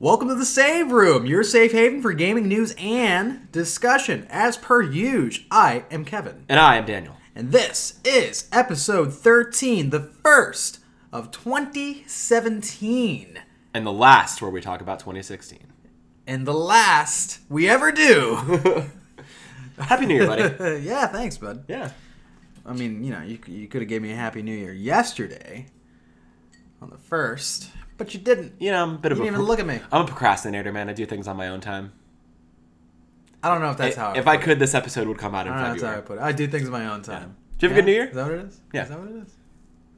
Welcome to the Save Room, your safe haven for gaming news and discussion. As per usual, I am Kevin, And I am Daniel. and this is episode 13, the first of 2017, And the last where we talk about 2016. and the last we ever do. Happy New Year, buddy. yeah, thanks, bud. yeah. I mean, you know, you, you could have gave me a happy new year yesterday on the first, but you didn't. You know, I'm a bit You of a didn't even look at me. I'm a procrastinator, man. I do things on my own time. I don't know if that's I- how. if put I it. could, this episode would come out in I know that's how I put it. I do things in my own time. Did you have a good New Year? Is that what it is? Yeah. Is that what it is? Is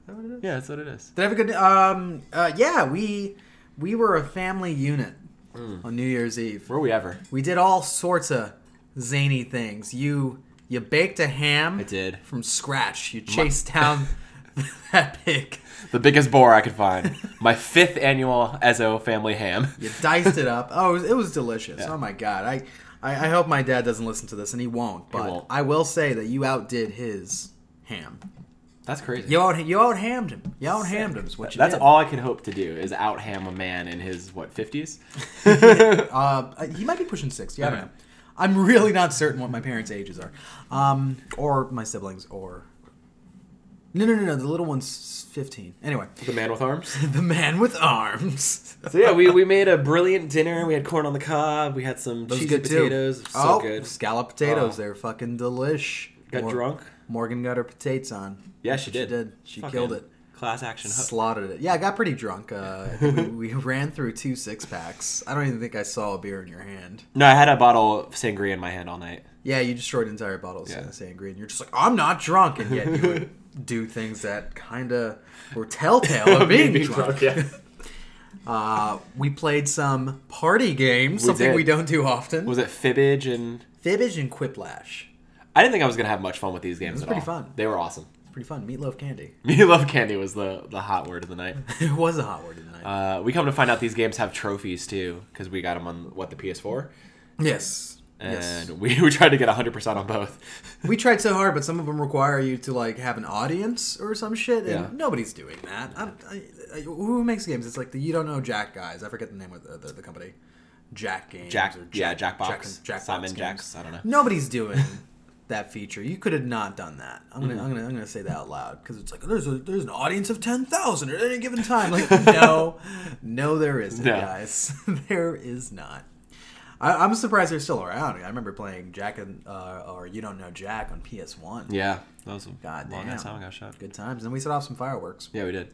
that what it is? Yeah, that's what it is. Did I have a good? Um. Uh. Yeah. We we were a family unit on New Year's Eve. Were we ever? We did all sorts of zany things. You you baked a ham. I did. from scratch. You chased down that pig. The biggest boar I could find. My fifth annual Ezo family ham. You diced it up. Oh, it was, it was delicious. Yeah. Oh my god. I, I I hope my dad doesn't listen to this, and he won't. But won't. I will say that you outdid his ham. That's crazy. You out you out hammed him. You out hammed him. Is what you That's did. all I can hope to do is out ham a man in his what fifties. Uh, he might be pushing sixty. I don't know. I'm really not certain what my parents' ages are, um, or my siblings, or no, no, no, no. The little one's fifteen. Anyway, the man with arms. the man with arms. So yeah, we, we made a brilliant dinner. We had corn on the cob. We had some Those cheesy good potatoes. So oh, good. scallop potatoes. Oh. They're fucking delish. Got Mor- drunk. Morgan got her potatoes on. Yeah, she did. She did. She Fucking killed it. Class action. hook. Slaughtered it. Yeah, I got pretty drunk. Uh, we, we ran through two six packs. I don't even think I saw a beer in your hand. No, I had a bottle of sangria in my hand all night. Yeah, you destroyed entire bottles Yeah. of sangria, and you're just like, I'm not drunk, and yet you would do things that kind of were telltale of being drunk. yeah. Uh, we played some party games, something did. we don't do often. Was it Fibbage and? Fibbage and Quiplash. I didn't think I was gonna have much fun with these games. It was pretty all. fun. They were awesome. It's pretty fun. Meatloaf candy. Me love candy was the the hot word of the night. it was a hot word tonight. Uh, we come to find out these games have trophies too because we got them on what the PS4, yes. And yes. we, we tried to get 100 percent on both. We tried so hard, but some of them require you to like have an audience or some shit, and Yeah. nobody's doing that. I'm, I, I, who makes games? It's like the you don't know Jack guys. I forget the name of the, the, the company. Jack Games. Jack, or yeah, Jackbox, Jack, Simon Jackbox Jacks. I don't know. Nobody's doing that feature. You could have not done that. I'm Mm-hmm. gonna, I'm gonna, I'm gonna say that out loud because it's like there's a there's an audience of ten thousand at any given time. Like no, no, there isn't, No. guys. there is not. I, I'm surprised they're still around. I remember playing Jack and uh, or You Don't Know Jack on PS One. Yeah, that was a God long damn. time shot. Good times. And we set off some fireworks. Yeah, we did.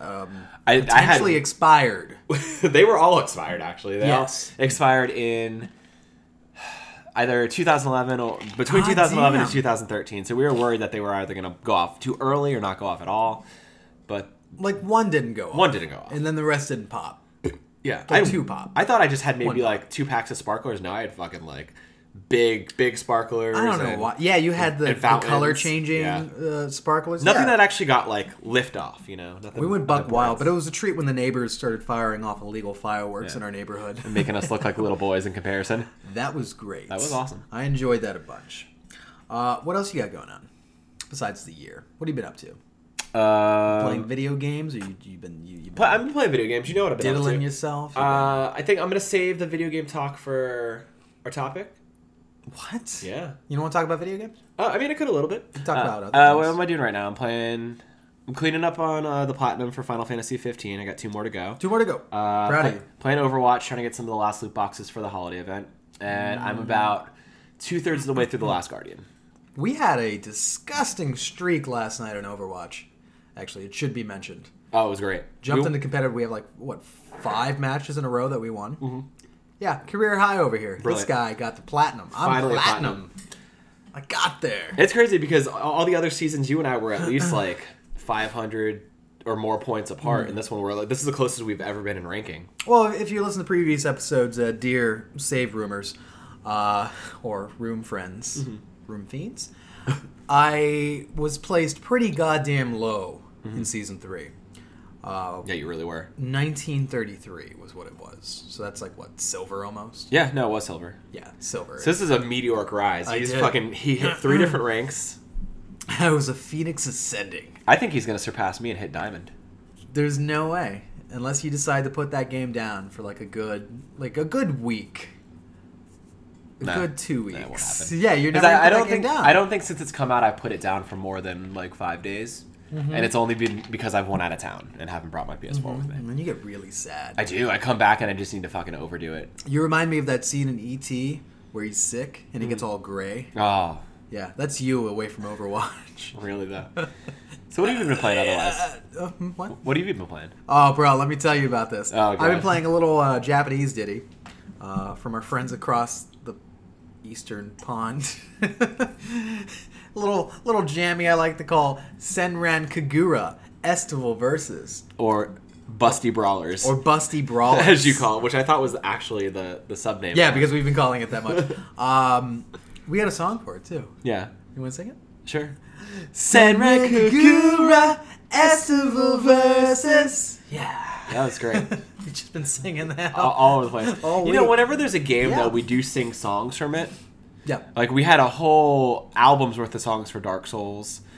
Um, I, I potentially had expired. they were all expired actually. They Yes. all expired in either 2011 or between God 2011 and 2013. So we were worried that they were either going to go off too early or not go off at all. But Like one didn't go off. one didn't go off. And then the rest didn't pop. Yeah, I two pop. I thought I just had maybe One like two packs of sparklers. No, I had fucking like big big sparklers. I don't know and why. Yeah, you had the, the color changing yeah. uh, sparklers. Nothing Yeah. that actually got like lift off. You know, nothing. we went buck wild, but it was a treat when the neighbors started firing off illegal fireworks Yeah. in our neighborhood. And making us look like little boys in comparison. That was great. That was awesome. I enjoyed that a bunch. Uh, what else you got going on besides the year? What have you been up to? Uh, Playing video games, or you you've been you, you've been I've been playing video games. You know what I've been diddling yourself? Uh, I think I'm gonna save the video game talk for our topic. what? Yeah. You don't want to talk about video games? Uh, I mean, I could a little bit. talk uh, about other Uh, what am I doing right now? I'm playing. I'm cleaning up on uh, the platinum for Final Fantasy 15. I got two more to go. Two more to go. Uh, Proud play- of you. Playing Overwatch, trying to get some of the last loot boxes for the holiday event, and Mm. I'm about two thirds of the way through the Last Guardian. We had a disgusting streak last night on Overwatch. Actually, it should be mentioned. Oh, it was great. Jumped We- into competitive. We have like what five matches in a row that we won. Yeah, career high over here. This Mm-hmm. Guy got the platinum. I'm Finally a platinum. I got there. It's crazy because all the other seasons, you and I were at least like 500 or more points apart, Mm. and this one we're like, this is the closest we've ever been in ranking. Well, if you listen to previous episodes, uh, dear save rumors, uh, or room friends, Mm-hmm. room fiends, I was placed pretty goddamn low Mm-hmm. in season three. Uh, Yeah, you really were. 1933 was what it was. So that's like what silver almost. Yeah, no, it was silver. Yeah, silver. So this is a meteoric rise. I He's did. fucking. He hit three different ranks. I was a phoenix ascending. I think he's gonna surpass me and hit diamond. There's no way unless you decide to put that game down for like a good like a good week. A Nah, good two weeks. happen. Yeah, you're never I, I gonna don't think down. I don't think since it's come out I put it down for more than like five days, Mm-hmm. and it's only been because I've won out of town and haven't brought my PS4 with me. And then you get really sad. I do. I come back and I just need to fucking overdo it. You remind me of that scene in ET where he's sick and he gets all gray. Oh, Yeah, that's you away from Overwatch. really though. so what have you been playing otherwise? Uh, uh, hmm, what? What have you been playing? Oh, bro, let me tell you about this. Oh, I've been playing a little uh, Japanese ditty uh, from our friends across the eastern pond. Little little jammy I like to call Senran Kagura Estival Versus Or Busty Brawlers, or Busty Brawlers, as you call it, which I thought was actually the the sub name. Yeah, because we've been calling it that much. um, we had a song for it too. yeah, You want to sing it? sure. Senran Kagura Estival Versus. Yeah. That was great. We've just been singing that. all, all over the place. All you know, whenever there's a game Yeah. though, we do sing songs from it. Yeah. Like we had a whole album's worth of songs for Dark Souls.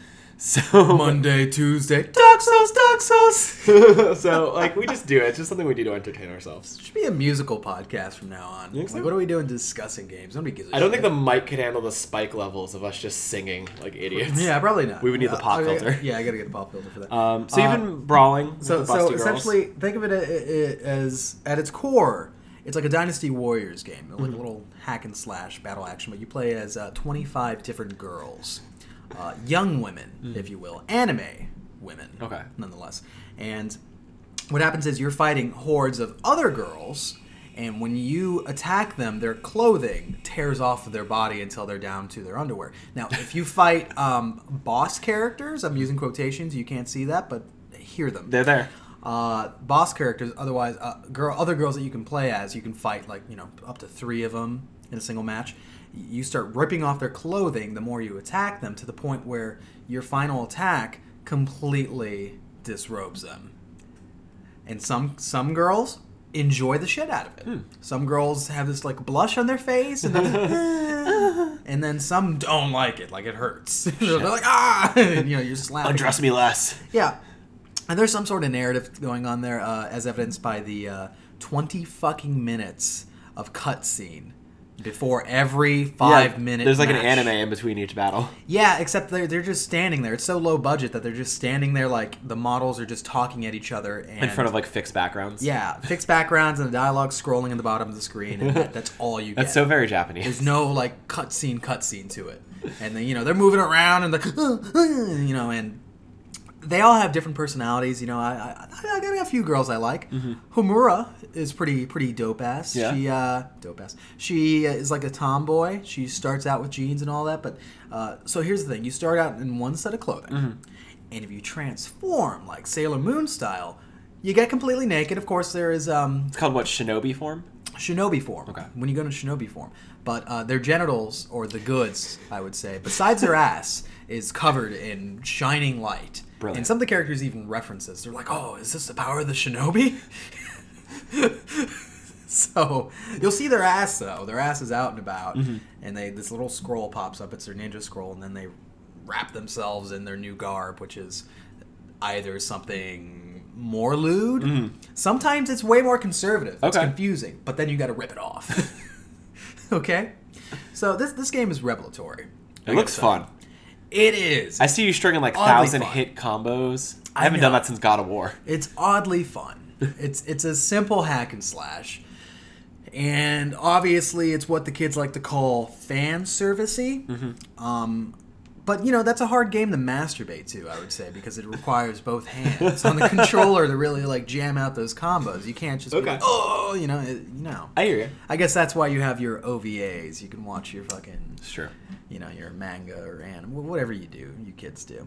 So Monday, Tuesday, Dark Souls, Dark Souls. so like we just do it. It's just something we do to entertain ourselves. Should be a musical podcast from now on. Think so? Like, what are we doing discussing games? Nobody gives a I don't think the mic could handle the spike levels of us just singing like idiots. Yeah, probably not. We would need the Uh, pop I- filter. Yeah, I gotta get a pop filter for that. Um, so you've Uh, been brawling so, the so essentially, think of it as at its core, it's like a Dynasty Warriors game, like Mm-hmm. a little hack and slash battle action. But you play as uh, 25 different girls, uh, young women, if you will, anime women. Mm. Okay. nonetheless. And what happens is you're fighting hordes of other girls, and when you attack them, their clothing tears off of their body until they're down to their underwear. Now, if you fight um, boss characters, I'm using quotations, you can't see that, but hear them. they're there. Uh, boss characters, otherwise, uh, girl, other girls that you can play as, you can fight like you know up to three of them in a single match. You start ripping off their clothing the more you attack them, to the point where your final attack completely disrobes them. And some some girls enjoy the shit out of it. Some girls have this like blush on their face, and then, and then some don't like it, like it hurts. They're like ah, and, you know, you're just laughing. Undress me less. Yeah, and there's some sort of narrative going on there, uh, as evidenced by the uh, 20 fucking minutes of cutscene before every five Yeah, minute. There's like an anime in between each battle. Yeah, except they're they're just standing there. It's so low budget that they're just standing there, like the models are just talking at each other and in front of like fixed backgrounds. yeah, fixed backgrounds and the dialogue scrolling in the bottom of the screen, and that, that's all you get. That's so very Japanese. There's no like cutscene, cutscene to it, and then you know they're moving around and the you know and they all have different personalities. You know, I I, I got a few girls I like. Homura is pretty pretty dope ass. Mm-hmm. Yeah. She uh dope ass. She is like a tomboy. She starts out with jeans and all that, but uh, so here's the thing: you start out in one set of clothing, Mm-hmm. and if you transform like Sailor Moon style. You get completely naked. Of course, there is um, It's called what shinobi form. shinobi form. Okay. When you go into shinobi form, but uh, their genitals or the goods, I would say, besides their ass, is covered in shining light. Brilliant. And some of the characters even reference this. They're like, "Oh, is this the power of the shinobi?" so you'll see their ass though. Their ass is out and about, Mm-hmm. and they this little scroll pops up. It's their ninja scroll, and then they wrap themselves in their new garb, which is either something more lewd. Sometimes it's way more conservative. It's Mm-hmm. Okay. confusing, but then you got to rip it off. okay, so this this game is revelatory. It looks fun. It is. I see you stringing like Oddly thousand fun. hit combos. I, I haven't done that since God of War. It's oddly fun. it's it's a simple hack and slash. And obviously it's what the kids like to call fan servicey. Mm-hmm. Um but you know, that's a hard game to masturbate to, I would say, because it requires both hands on the controller to really like jam out those combos. You can't just be Okay. like, oh, you know, it, you know. I hear you. I guess that's why you have your OVAs. You can watch your fucking true. you know, your manga or anime, whatever you do, you kids do.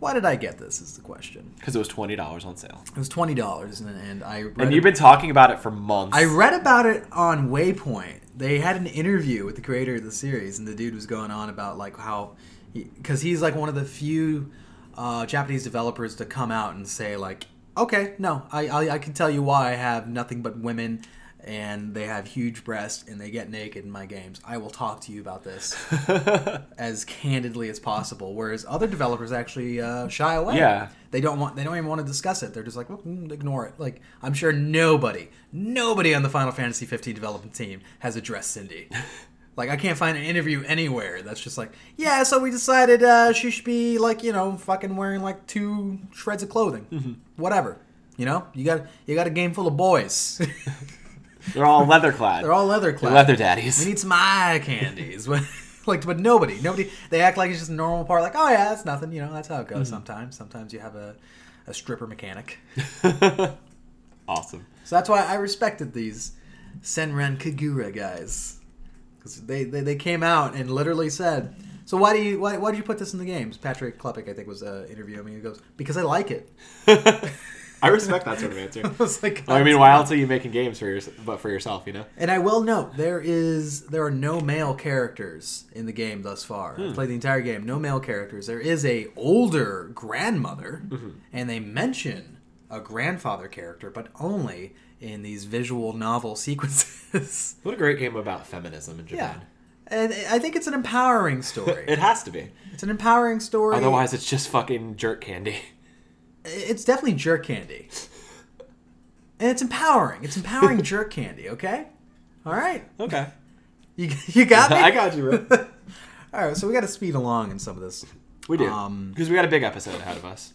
Why did I get this? Is the question. Because it was twenty dollars on sale. It was twenty dollars, and, and I And you've been talking about it for months. I read about it on Waypoint. They had an interview with the creator of the series, and the dude was going on about like how, because he's like one of the few uh, Japanese developers to come out and say like, okay, no, I, I I can tell you why I have nothing but women and they have huge breasts and they get naked in my games, I will talk to you about this as candidly as possible. Whereas other developers actually uh, shy away. Yeah. They don't want. They don't even want to discuss it. They're just like, well, mm, ignore it. Like I'm sure nobody, nobody on the Final Fantasy 15 development team has addressed Cindy. like I can't find an interview anywhere that's just like, yeah. So we decided uh, she should be like, you know, fucking wearing like two shreds of clothing, whatever. You know, you got you got a game full of boys. They're all leather clad. They're all leather clad. leather daddies. We need some eye candies. like, but nobody, nobody. They act like it's just a normal part. Like, oh yeah, that's nothing. You know, that's how it goes. Sometimes, sometimes you have a, a stripper mechanic. awesome. So that's why I respected these Senran Kagura guys, because they, they they came out and literally said. So why do you why, why did you put this in the games? Patrick Klepek, I think, was uh, interviewing me. He goes, "Because I like it." I respect that sort of answer. I was like, I mean, why else are you making games for your, but for yourself? You know. And I will note there is there are no male characters in the game thus far. I've played the entire game, no male characters. There is a older grandmother, and they mention a grandfather character, but only in these visual novel sequences. What a great game about feminism in yeah, Japan. and I think it's an empowering story. It has to be. it's an empowering story. Otherwise, it's just fucking jerk candy. it's definitely jerk candy, and it's empowering. It's empowering jerk candy. Okay, all right, Okay. you you got me. I got you, bro. All right, so we got to speed along in some of this. We do. Um, Because we got a big episode ahead of us.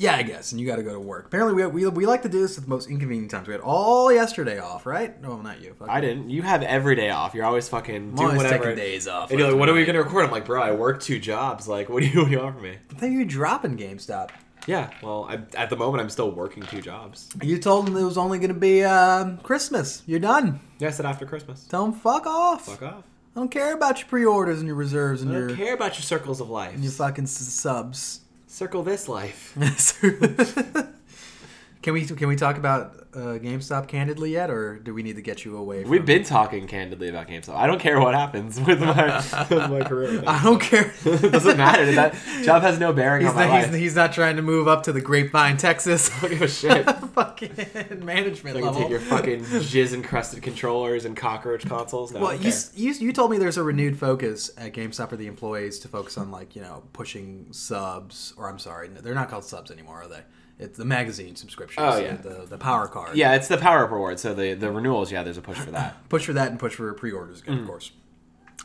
Yeah, I guess, and you got to go to work. Apparently, we, we, we like to do this at the most inconvenient times. We had all yesterday off, right? No, not you. Fuck I didn't. You have every day off. You're always fucking doing always whatever. days off. And you're like, what are we going to record? I'm like, bro, I work two jobs. Like, what do you, what do you offer me? I thought you were dropping GameStop. Yeah, well, I, at the moment, I'm still working two jobs. You told them it was only going to be um, Christmas. You're done. Yeah, I said after Christmas. Tell them fuck off. Fuck off. I don't care about your pre-orders and your reserves and I don't your care about your circles of life. and your fucking subs. Circle this life. can we can we talk about uh, GameStop candidly yet, or do we need to get you away? From We've been talking candidly about GameStop. I don't care what happens with my, with my career. I don't care. it doesn't matter. That job has no bearing He's on my not, life. he's, he's not trying to move up to the Grapevine, Texas. I don't give a shit. fucking management I can level. take your fucking jizz encrusted controllers and cockroach consoles. No, well, you, you you told me there's a renewed focus at GameStop for the employees to focus on like you know pushing subs, or I'm sorry, they're not called subs anymore, are they? It's the magazine subscription. Oh, yeah. the the power card. Yeah, it's the power up reward. So the the renewals, yeah, there's a push for that. push for that and push for pre-orders again, Mm. of course.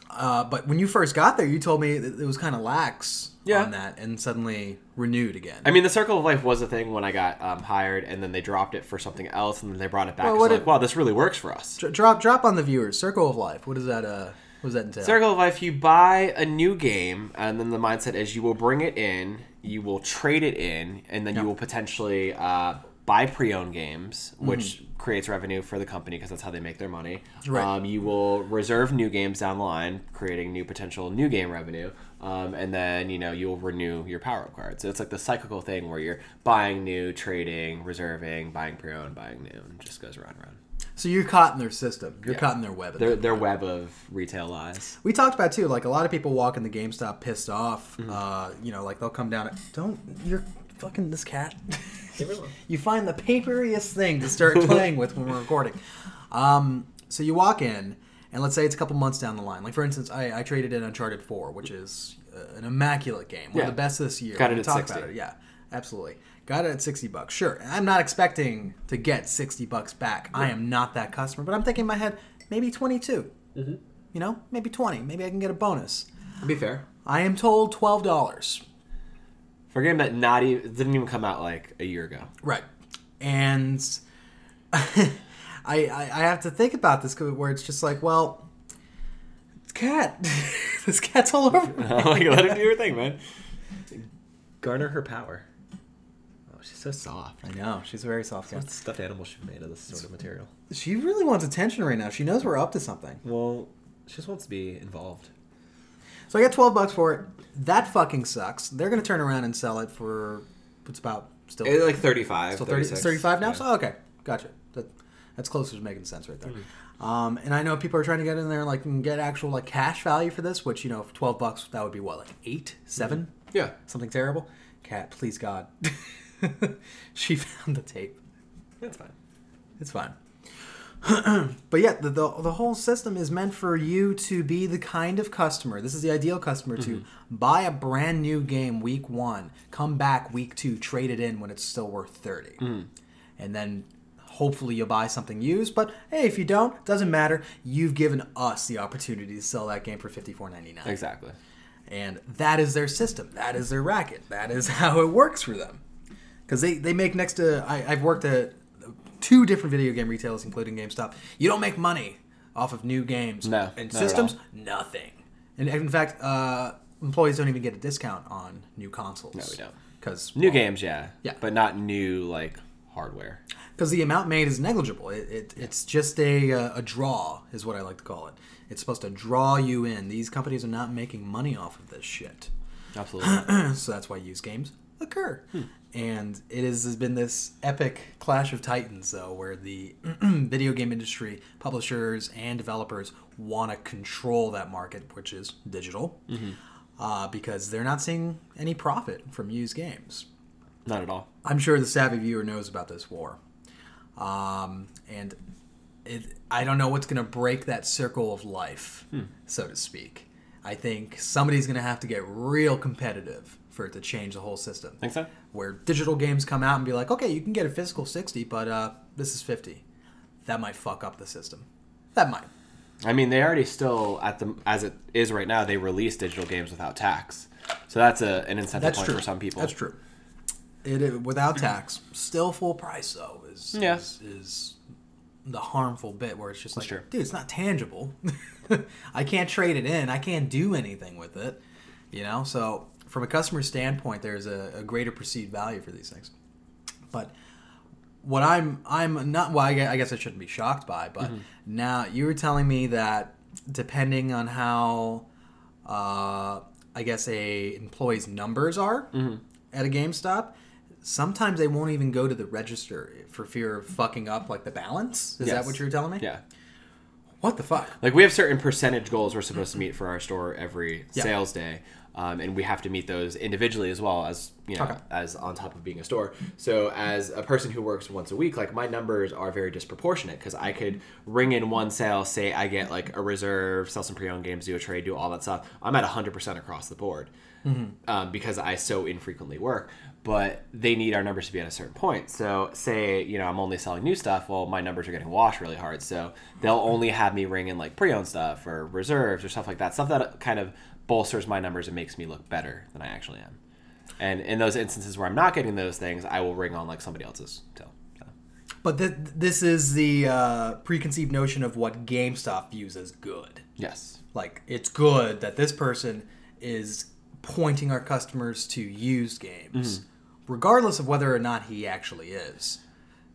Uh, but when you first got there, you told me that it was kind of lax Yeah. on that, and suddenly renewed again. I mean, the circle of life was a thing when I got um, hired, and then they dropped it for something else, and then they brought it back. Well, what like, wow, this really works for us. Drop drop on the viewers. Circle of Life. What is that uh? What does that entail? Circle of Life, you buy a new game, and then the mindset is you will bring it in, you will trade it in, and then Yeah. you will potentially uh, buy pre-owned games, Mm-hmm. which creates revenue for the company because that's how they make their money. Right. Um, you will reserve new games down the line, creating new potential new game revenue, um, and then you know you'll renew your power up card. So it's like the cyclical thing where you're buying new, trading, reserving, buying pre-owned, buying new, and just goes around and around. So you're caught in their system. You're Yeah. caught in their web. Their their web of retail lies. We talked about too, like a lot of people walk in the GameStop pissed off. Mm-hmm. Uh, you know, like they'll come down. And, Don't you're fucking this cat. you find the paperiest thing to start playing with when we're recording. Um, so you walk in, and let's say it's a couple months down the line. Like for instance, I, I traded in Uncharted Four, which is uh, an immaculate game, one Yeah. of the best this year. Got it We at talked 60. About it. Yeah, absolutely. Got it at sixty bucks. Sure, I'm not expecting to get sixty bucks back. I am not that customer, but I'm thinking in my head maybe twenty mm-hmm. You know, maybe twenty. Maybe I can get a bonus. To be fair, I am told twelve dollars. For a game that not even didn't even come out like a year ago. Right. And I, I I have to think about this 'cause- where it's just like, well, it's cat. this cat's all over. me. like, let her do her thing, man. Garner her power. Oh, so soft. I know she's a very soft. What stuffed animal should be made of this sort of material? She really wants attention right now. She knows we're up to something. Well, she just wants to be involved. So I got twelve bucks for it. That fucking sucks. They're gonna turn around and sell it for what's about still It's like 35. So 30, 35 now? Yeah. So, okay. Gotcha. That, that's closer to making sense right there. Mm-hmm. Um, and I know people are trying to get in there and like and get actual like cash value for this, which, you know, for 12 bucks, that would be what, like eight, seven, Yeah. Something terrible? Cat, please God. she found the tape. That's fine. It's fine. but yeah, the, the the whole system is meant for you to be the kind of customer. This is the ideal customer to mm-hmm. buy a brand new game week one, come back week two, trade it in when it's still worth 30 mm. and then hopefully you'll buy something used. But hey, if you don't, it doesn't matter. You've given us the opportunity to sell that game for fifty four ninety nine. Exactly. And that is their system. That is their racket. That is how it works for them. Because they, they make next to. I, I've worked at two different video game retailers, including GameStop. You don't make money off of new games No, and systems. Nothing. And in fact, uh, employees don't even get a discount on new consoles. No, we don't. Because New games, yeah. Yeah. But not new like hardware. because the amount made is negligible. It, it, it's just a, uh, a draw, is what I like to call it. It's supposed to draw you in. These companies are not making money off of this shit. Absolutely. so that's why used games occur. And it is, has been this epic clash of titans, though, where the video game industry, publishers, and developers want to control that market, which is digital, uh, because they're not seeing any profit from used games. not at all. I'm sure the savvy viewer knows about this war. Um, and it, I don't know what's going to break that circle of life, so to speak. I think somebody's going to have to get real competitive for it to change the whole system. Think so? Where digital games come out and be like, okay, you can get a physical 60, but uh, this is 50. That might fuck up the system. That might. I mean, they already still at the as it is right now. They release digital games without tax, so that's a an incentive That's point true. for some people. That's true. It, it without tax, still full price though is Yeah. is, is the harmful bit where it's just like, dude, it's not tangible. I can't trade it in. I can't do anything with it. You know, so from a customer standpoint, there's a, a greater perceived value for these things. But what I'm I'm not well, I guess I shouldn't be shocked by, but now you were telling me that depending on how uh, I guess a employee's numbers are at a GameStop, sometimes they won't even go to the register for fear of fucking up like the balance. Is that what you were telling me? Yeah. What the fuck? Like we have certain percentage goals we're supposed to meet for our store every Yeah. sales day, um, and we have to meet those individually as well as you know Okay. as on top of being a store. So as a person who works once a week, like my numbers are very disproportionate because I could ring in one sale, say I get like a reserve, sell some pre-owned games, do a trade, do all that stuff. I'm at 100% across the board um, because I so infrequently work. But they need our numbers to be at a certain point. So, say you know I'm only selling new stuff. Well, my numbers are getting washed really hard. So they'll only have me ring in like pre-owned stuff or reserves or stuff like that. Stuff that kind of bolsters my numbers and makes me look better than I actually am. And in those instances where I'm not getting those things, I will ring on like somebody else's till. So. But th- this is the uh, preconceived notion of what GameStop views as good. Yes. Like it's good that this person is pointing our customers to used games, regardless of whether or not he actually is.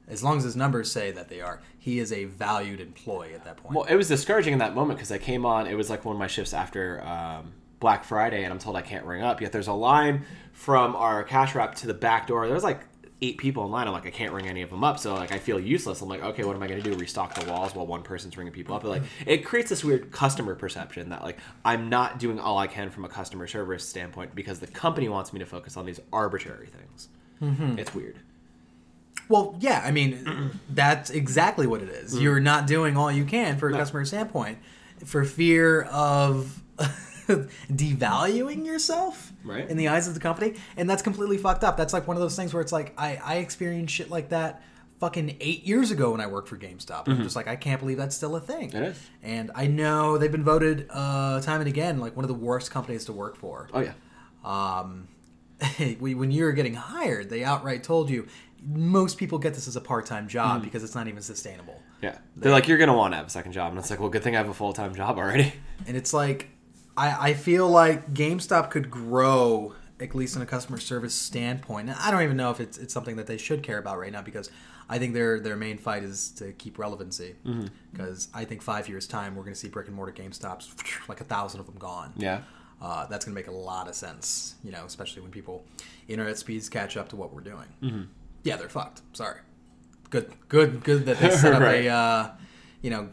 As long as his numbers say that they are, he is a valued employee at that point. Well, it was discouraging in that moment because I came on. It was like one of my shifts after um, Black Friday, and I'm told I can't ring up. Yet there's a line from our cash wrap to the back door. There's like eight people in line. I'm like, I can't ring any of them up. So like, I feel useless. I'm like, okay, what am I going to do? Restock the walls while one person's ringing people up? But, like, it creates this weird customer perception that like I'm not doing all I can from a customer service standpoint because the company wants me to focus on these arbitrary things. It's weird. Well, yeah, I mean, that's exactly what it is. Mm. You're not doing all you can for a customer standpoint for fear of devaluing yourself Right. in the eyes of the company. And that's completely fucked up. That's like one of those things where it's like, I, I experienced shit like that fucking eight years ago when I worked for GameStop. I'm just like, I can't believe that's still a thing. Mm-hmm. It is. And I know they've been voted uh, time and again like one of the worst companies to work for Oh yeah. um, when you were getting hired, they outright told you most people get this as a part-time job because it's not even sustainable. Yeah. They're like, you're gonna want to have a second job, and it's like, well, good thing I have a full time job already. And it's like, I, I feel like GameStop could grow at least in a customer service standpoint. And I don't even know if it's, it's something that they should care about right now because I think their their main fight is to keep relevancy. Because I think five years time we're going to see brick and mortar GameStops like a thousand of them gone. Yeah. uh, that's going to make a lot of sense, you know, especially when people internet speeds catch up to what we're doing. Mm-hmm. Yeah, they're fucked. Sorry. Good, good, good that they set up Right. a, uh, you know,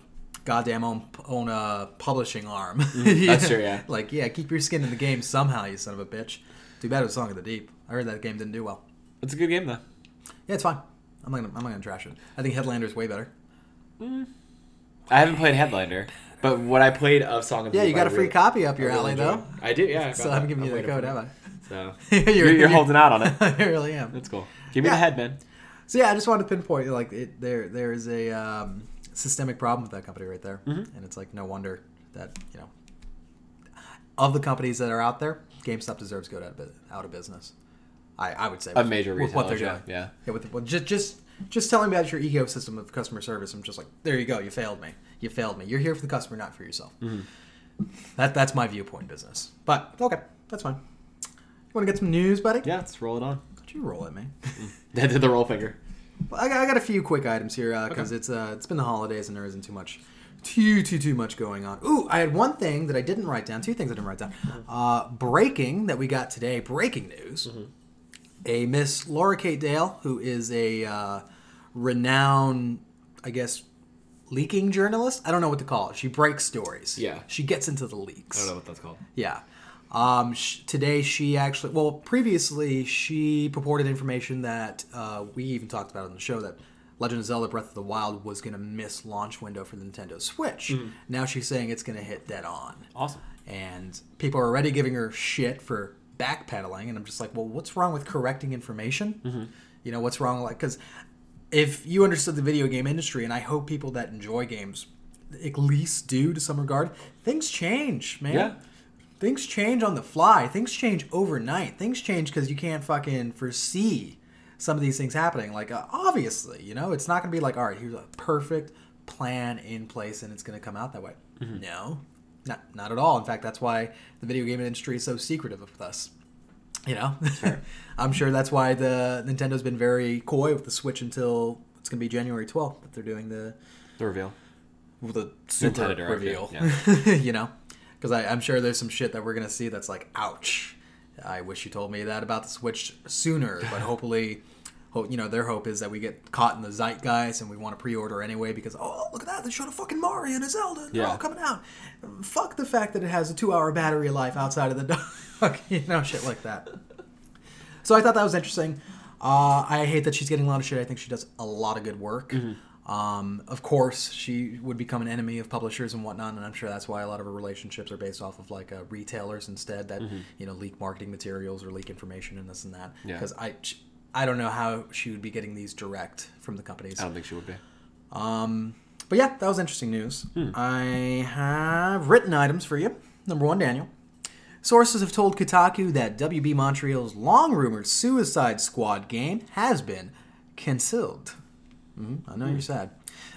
goddamn own own uh, publishing arm. That's true, yeah. Like, yeah, keep your skin in the game somehow, you son of a bitch. Too bad it was Song of the Deep. I heard that game didn't do well. It's a good game though. Yeah, it's fine. I'm not gonna, I'm not gonna trash it. I think Headlander's way better. I haven't played Headlander, but what I played of Song of the Yeah, Eve, you got I a free really- copy up your really alley though. I do, yeah. I So got I haven't that. given you I'm the code, have I? So you're, you're, you're holding out on it. I really am. That's cool. Give me Yeah. the head, man. So yeah, I just wanted to pinpoint like it, there there is a um, systemic problem with that company right there, Mm-hmm. and it's like no wonder that you know of the companies that are out there, GameStop deserves to go out of, bu- out of business. I, I would say A with- major with what they're doing. yeah, Yeah, with well, just just just telling me about your ecosystem of customer service. I'm just like, there you go. You failed me. You failed me. You're here for the customer, not for yourself. Mm-hmm. That that's my viewpoint business. But okay, that's fine. You want to get some news, buddy? Yeah, let's roll it on. Could you roll it, man? Did the roll finger. Well, I got, I got a few quick items here because it's uh, it's been the holidays and there isn't too much, too too too much going on. Ooh, I had one thing that I didn't write down. Two things I didn't write down. Uh, breaking that we got today. Breaking news. A Miss Laura Kate Dale, who is a uh, renowned, I guess, leaking journalist. I don't know what to call it. She breaks stories. Yeah. She gets into the leaks. I don't know what that's called. Yeah. Um, sh- today she actually, well, previously she purported information that uh, we even talked about on the show that Legend of Zelda: Breath of the Wild was going to miss launch window for the Nintendo Switch. Now she's saying it's going to hit dead on, Awesome. and people are already giving her shit for backpedaling. And I'm just like, well, what's wrong with correcting information? You know, what's wrong? Like, because if you understood the video game industry, and I hope people that enjoy games at least do to some regard, things change, man. Yeah. Things change on the fly. Things change overnight. Things change because you can't fucking foresee some of these things happening. Like, uh, obviously, you know, it's not going to be like, all right, here's a perfect plan in place and it's going to come out that way. No, not, not at all. In fact, that's why the video game industry is so secretive with us. You know, I'm sure that's why the Nintendo's been very coy with the Switch until it's going to be January 12th that they're doing the The reveal. the super Nintendo Direct, reveal. yeah. you know, because I'm sure there's some shit that we're gonna see that's like, ouch. I wish you told me that about the Switch sooner, but hopefully, hope you know their hope is that we get caught in the zeitgeist and we want to pre-order anyway because oh look at that they showed a fucking Mario and a Zelda Yeah. they're all coming out. Fuck the fact that it has a two-hour battery life outside of the dock, you know shit like that. So I thought that was interesting. Uh, I hate that she's getting a lot of shit. I think she does a lot of good work. Um, of course, she would become an enemy of publishers and whatnot, and I'm sure that's why a lot of her relationships are based off of like uh, retailers instead that you know leak marketing materials or leak information and this and that. Yeah. Because I, I don't know how she would be getting these direct from the companies. I don't think she would be. Um, but yeah, that was interesting news. Hmm. I have written items for you. Number one, Daniel. Sources have told Kotaku that WB Montreal's long rumored Suicide Squad game has been cancelled. Mhm, I know Hmm. you're sad.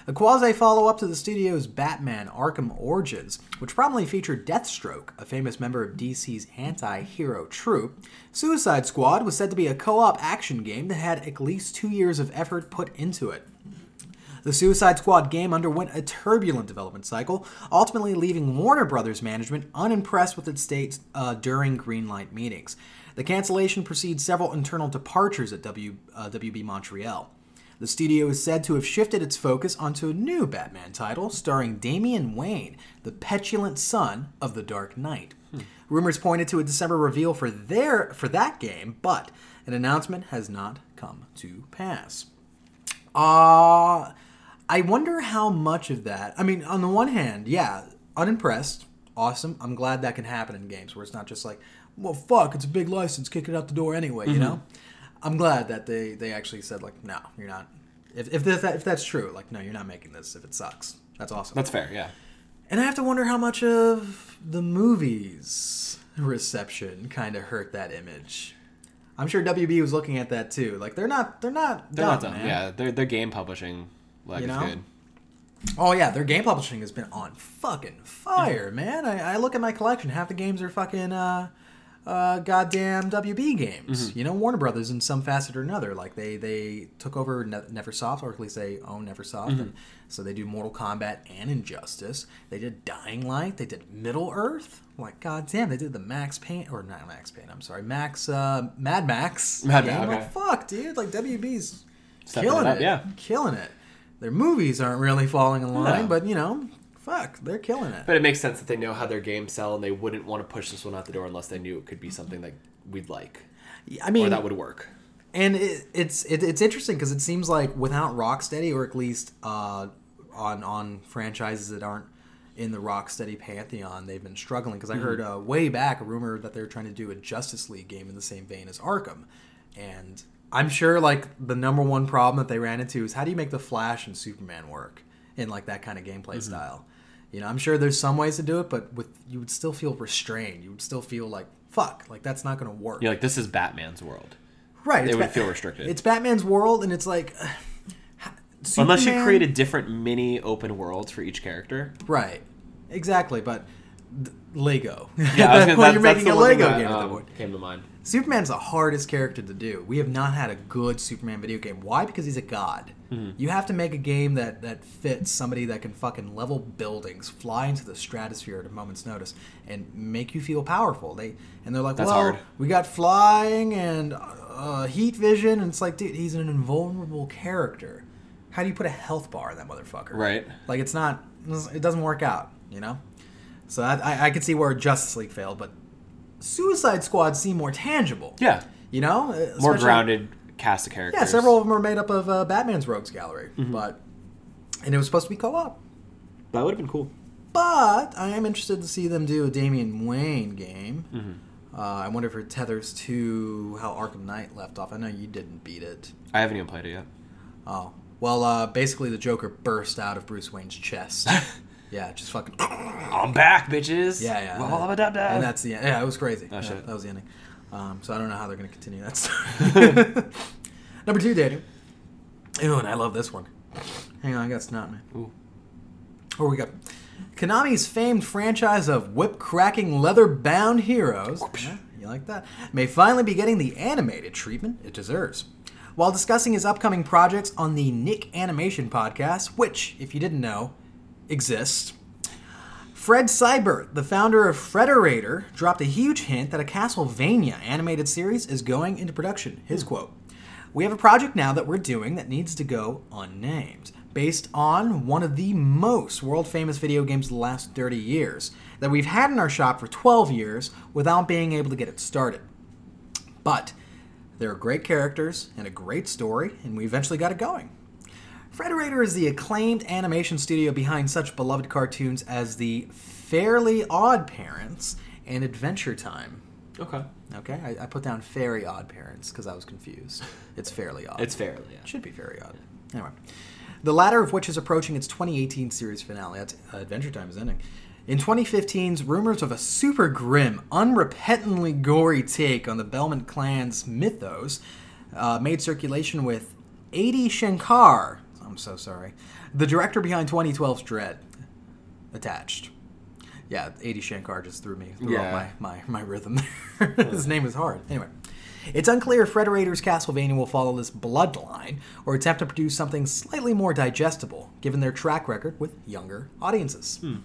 A quasi follow up to the studio's Batman Arkham Origins, which prominently featured Deathstroke, a famous member of DC's anti hero troupe, Suicide Squad was said to be a co op action game that had at least two years of effort put into it. The Suicide Squad game underwent a turbulent development cycle, ultimately leaving Warner Brothers management unimpressed with its state uh, during Greenlight meetings. The cancellation precedes several internal departures at w, uh, WB Montreal. The studio is said to have shifted its focus onto a new Batman title starring Damian Wayne, the petulant son of the Dark Knight. Rumors pointed to a December reveal for their for that game, but an announcement has not come to pass. Uh I wonder how much of that. I mean, on the one hand, yeah, unimpressed, awesome. I'm glad that can happen in games where it's not just like, well, fuck, it's a big license, kick it out the door anyway. You know, I'm glad that they they actually said like, no, you're not. If if that, if that's true, like, no, you're not making this. If it sucks, that's awesome. That's fair, yeah. And I have to wonder how much of the movie's reception kind of hurt that image. I'm sure WB was looking at that too. Like they're not they're not They're dumb, not done. man. Yeah, their their game publishing like You is know? good. Oh yeah, their game publishing has been on fucking fire, man. I, I look at my collection. Half the games are fucking uh, uh, goddamn WB games. You know, Warner Brothers in some facet or another. Like they they took over ne- Neversoft, or at least they own Neversoft, and so they do Mortal Kombat and Injustice. They did Dying Light. They did Middle Earth. Like goddamn, they did the Max Payne or not Max Payne. I'm sorry, Max uh, Mad Max. Mad. Max, Like, okay. fuck, dude. Like WB's Stepping killing it up, yeah. killing it. Their movies aren't really falling in line, No. but you know, fuck, they're killing it. But it makes sense that they know how their games sell and they wouldn't want to push this one out the door unless they knew it could be something that we'd like I mean, or that would work. and it, it's it, it's interesting because it seems like without Rocksteady or at least uh, on on franchises that aren't in the Rocksteady pantheon. They've been struggling because I Mm-hmm. heard uh, way back a rumor that they're trying to do a Justice League game in the same vein as Arkham, and I'm sure like the number one problem that they ran into is how do you make the Flash and Superman work in like that kind of gameplay Mm-hmm. style. You know, I'm sure there's some ways to do it, but with you would still feel restrained. You would still feel like fuck, like that's not going to work. You're like, this is Batman's world. right? It would feel restricted. It's Batman's world, and it's like. Unless you Superman- created different mini open worlds for each character. Right. Exactly, but th- Lego. Yeah, I was At that gonna, that, you're making a Lego that, game at that um, point. Came to mind. Superman's the hardest character to do. We have not had a good Superman video game. Why? Because he's a god. Mm-hmm. You have to make a game that that fits somebody that can fucking level buildings, fly into the stratosphere at a moment's notice, and make you feel powerful. They and they're like, That's well, hard. we got flying and uh, heat vision, and it's like, dude, he's an invulnerable character. How do you put a health bar in that motherfucker? Right. Like it's not. It doesn't work out. You know. So I, I, I could see where Justice League failed, but Suicide Squad seem more tangible. Yeah. You know, More grounded cast of characters. Yeah, several of them are made up of uh, Batman's Rogues Gallery, Mm-hmm. but and it was supposed to be co-op. That would have been cool. But I am interested to see them do a Damian Wayne game. Mm-hmm. Uh, I wonder if it tethers to how Arkham Knight left off. I know you didn't beat it. I haven't even played it yet. Oh, well, uh, basically the Joker burst out of Bruce Wayne's chest. yeah, just fucking. I'm back, bitches. Yeah, yeah. Wah-wah-da-da. And that's the end. Yeah, it was crazy. Oh, Yeah, shit. that was the ending. Um, so I don't know how they're going to continue that story. Number two, Daniel. Ooh, and I love this one. Hang on, I got snot, man. Ooh. Where we got Konami's famed franchise of whip-cracking, leather-bound heroes. Yeah, you like that? May finally be getting the animated treatment it deserves. While discussing his upcoming projects on the Nick Animation podcast, which, if you didn't know, exists, Fred Seibert, the founder of Frederator, dropped a huge hint that a Castlevania animated series is going into production. His quote We have a project now that we're doing that needs to go unnamed, based on one of the most world famous video games of the last 30 years, that we've had in our shop for 12 years without being able to get it started. But there are great characters and a great story, and we eventually got it going. Frederator is the acclaimed animation studio behind such beloved cartoons as the Fairly Odd Parents and Adventure Time. Okay. Okay, I, I put down Fairy Odd Parents because I was confused. It's Fairly Odd. It's fairly, yeah. It should be very odd. Anyway, the latter of which is approaching its 2018 series finale. That's uh, Adventure Time is ending. In 2015's rumors of a super grim, unrepentantly gory take on the Belmont clan's mythos uh, made circulation with Adi Shankar. I'm so sorry. The director behind 2012's Dredd. Attached. Yeah, Adi Shankar just threw me threw Yeah. my, my, my rhythm there. His name is hard. Anyway. It's unclear if Frederator's Castlevania will follow this bloodline or attempt to produce something slightly more digestible, given their track record with younger audiences. Hmm.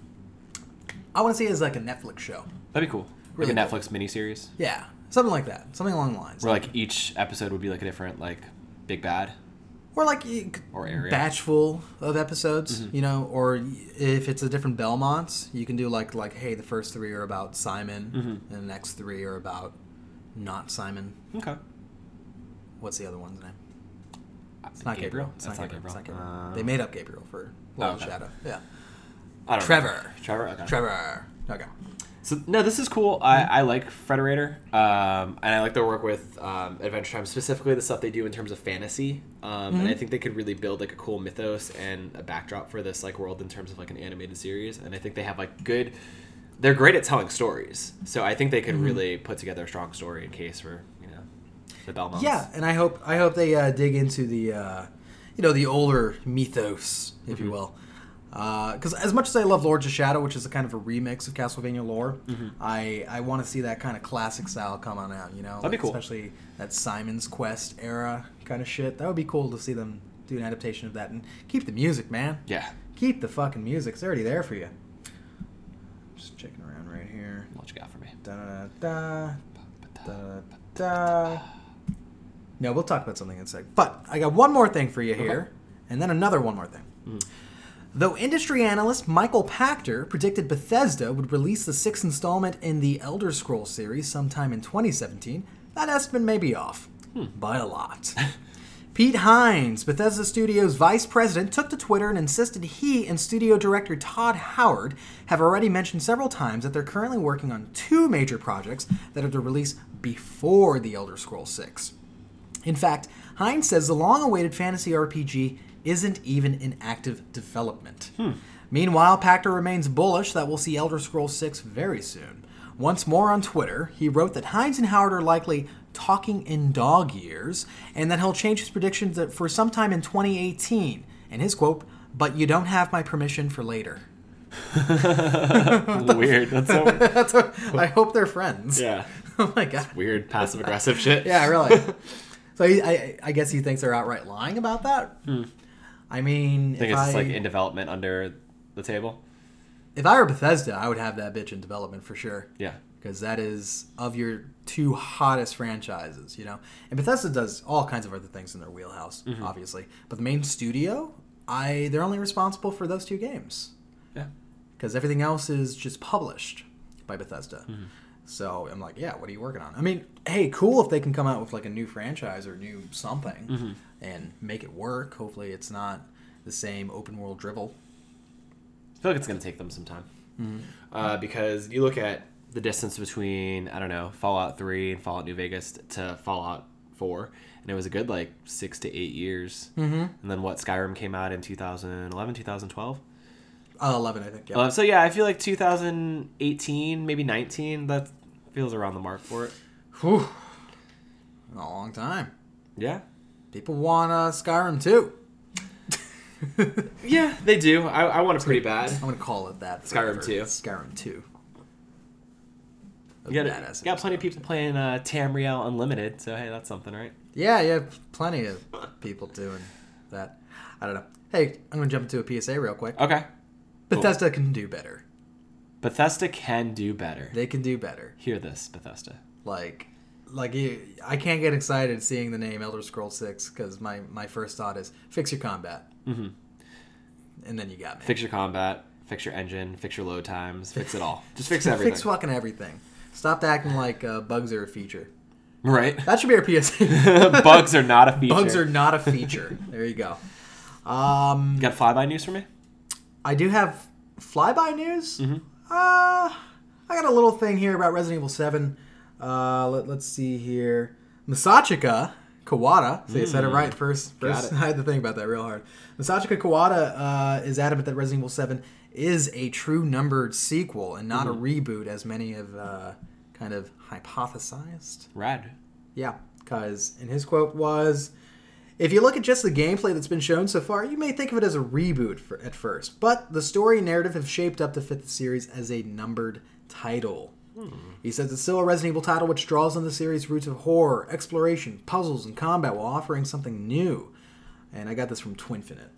I want to see it as like a Netflix show. That'd be cool. Really like a cool. Netflix miniseries. Yeah, something like that. Something along the lines. Where like each episode would be like a different like big bad. Or like Or area. batch full of episodes, Mm-hmm. you know, or if it's a different Belmonts, you can do like like hey, the first three are about Simon, Mm-hmm. and the next three are about not Simon. Okay. What's the other one's name? It's not Gabriel. It's That's not Gabriel. It's not Gabriel. Uh, they made up Gabriel for Lord of okay. Shadow. Yeah. I don't Trevor. Know. Trevor. Okay. Trevor. Okay. So no, this is cool. I, I like Frederator, um, and I like their work with um, Adventure Time, specifically the stuff they do in terms of fantasy. Um, And I think they could really build like a cool mythos and a backdrop for this like world in terms of like an animated series. And I think they have like good. They're great at telling stories, so I think they could really put together a strong story in case for you know the Belmonts. Yeah, and I hope I hope they uh, dig into the uh, you know the older mythos, if Mm-hmm. you will. Because as much as I love Lords of Shadow, which is a kind of a remix of Castlevania lore, I I want to see that kind of classic style come on out. You know, Mm-hmm. That'd be cool. Especially that Simon's Quest era kind of shit. That would be cool to see them do an adaptation of that and keep the music, man. Yeah. Keep the fucking music. It's already there for you. Just checking around right here. What you got for me? Da da da da da. No, we'll talk about something in a sec. But I got one more thing for you here, and then another one more thing. Though industry analyst Michael Pachter predicted Bethesda would release the sixth installment in the Elder Scrolls series sometime in 2017, that estimate may be off hmm. by a lot. Pete Hines, Bethesda Studios vice president, took to Twitter and insisted he and studio director Todd Howard have already mentioned several times that they're currently working on two major projects that are to release before The Elder Scrolls 6. In fact, Hines says the long awaited fantasy RPG isn't even in active development. Hmm. Meanwhile, Pachter remains bullish that we'll see Elder Scrolls 6 very soon. Once more on Twitter, he wrote that Hines and Howard are likely talking in dog years, and that he'll change his predictions that for sometime in 2018. And his quote, but you don't have my permission for later. Weird. That's so That's what, I hope they're friends. yeah. Oh my god. Weird passive aggressive shit. Yeah, really. so he, I, I guess he thinks they're outright lying about that. Hmm. I mean, I think it's I, like in development under the table. if I were Bethesda, I would have that bitch in development for sure. Yeah. because that is of your two hottest franchises, you know. And Bethesda does all kinds of other things in their wheelhouse, Mm-hmm. obviously. But the main studio, I they're only responsible for those two games Yeah. because everything else is just published by Bethesda. Mm-hmm. So I'm like, yeah, what are you working on? I mean, hey, cool if they can come out with like a new franchise or new something Mm-hmm. And make it work. Hopefully, it's not the same open world drivel. I feel like it's going to take them some time. Mm-hmm. Uh, because you look at the distance between, I don't know, Fallout 3 and Fallout New Vegas to Fallout 4, and it was a good like six to eight years. Mm-hmm. And then what, Skyrim came out in 2011, 2012? Uh, Eleven, I think. Yeah. So yeah, I feel like 2018, maybe 19, that feels around the mark for it. Whew. A long time. Yeah. People want uh, Skyrim too. Yeah, they do. I, I want it pretty bad. I'm gonna call it that. Skyrim forever. 2. Skyrim two. You got, Badass got plenty of people playing uh, Tamriel Unlimited, so hey, that's something, right? Yeah, yeah, plenty of people doing that. I don't know. Hey, I'm gonna jump into a PSA real quick. Okay. Bethesda can do better. Bethesda can do better. They can do better. Hear this, Bethesda. Like, like you, I can't get excited seeing the name Elder Scrolls Six because my my first thought is fix your combat, Mhm. and then you got me. Fix your combat, fix your engine, fix your load times, fix it all. Just fix everything. Fix fucking everything. Stop acting like uh, bugs are a feature. right? That should be our PSA. Bugs are not a feature. Bugs are not a feature. there you go. Um, You got flyby news for me? I do have flyby news. Mhm. Uh, I got a little thing here about Resident Evil 7. Uh, let, let's see here. Masachika Kawada. So you said it right first. First. I had to think about that real hard. Masachika Kawada uh, is adamant that Resident Evil 7 is a true numbered sequel and not a reboot, as many have uh, kind of hypothesized. Rad. Yeah, because and his quote was, "If you look at just the gameplay that's been shown so far, you may think of it as a reboot for, at first, but the story and narrative have shaped up to fit the series as a numbered title." He says it's still a Resident Evil title which draws on the series' roots of horror, exploration, puzzles, and combat while offering something new. And I got this from Twinfinite.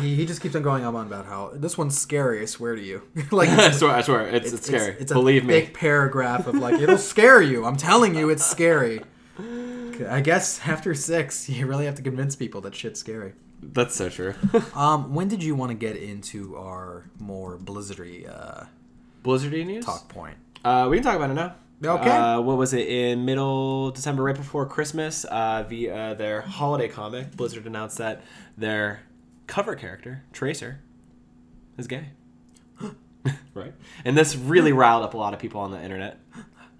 He, he just keeps on going on about how this one's scary. I swear to you, like I swear, I swear, it's, it's, scary. it's a Believe me. thick paragraph of like it'll scare you. I'm telling you, it's scary. I guess after six, you really have to convince people that shit's scary. That's so true. Um, when did you want to get into our more blizzardy uh, Blizzardy news? talk point? Uh, we can talk about it now. Okay. Uh, what was it in middle December, right before Christmas? Uh, via their holiday comic, Blizzard announced that their cover character Tracer is gay. right, and this really riled up a lot of people on the internet.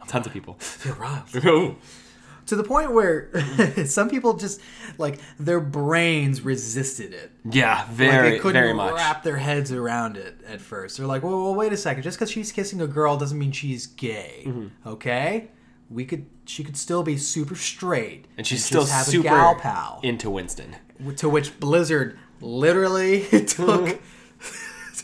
Tons of people. Feel riled. To the point where some people just like their brains resisted it. yeah, Like very, they couldn't very much. wrap their heads around it at first. They're like, "Well, well wait a second. Just because she's kissing a girl doesn't mean she's gay, Mm-hmm. okay? We could, she could still be super straight, And she's just still super a gal pal." into Winston. to which Blizzard literally took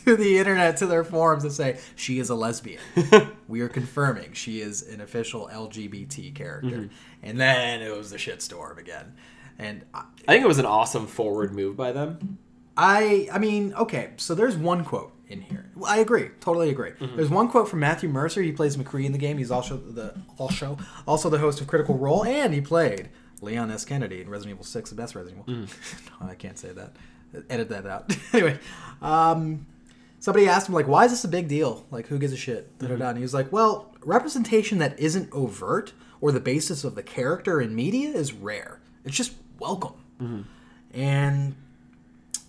to the internet to their forums to say she is a lesbian. we are confirming she is an official LGBT character, Mm-hmm. and then it was the shitstorm again. And I, I think it was an awesome forward move by them. I, I mean, okay, so there's one quote in here. I agree, totally agree. There's one quote from Matthew Mercer. He plays McCree in the game. He's also the also also the host of Critical Role, and he played Leon S. Kennedy in Resident Evil Six, the best Resident Evil. no, I can't say that. Edit that out. anyway, um, somebody asked him like, "Why is this a big deal? Like, who gives a shit?" Da, da, da. And he was like, "Well, representation that isn't overt or the basis of the character in media is rare. It's just welcome." and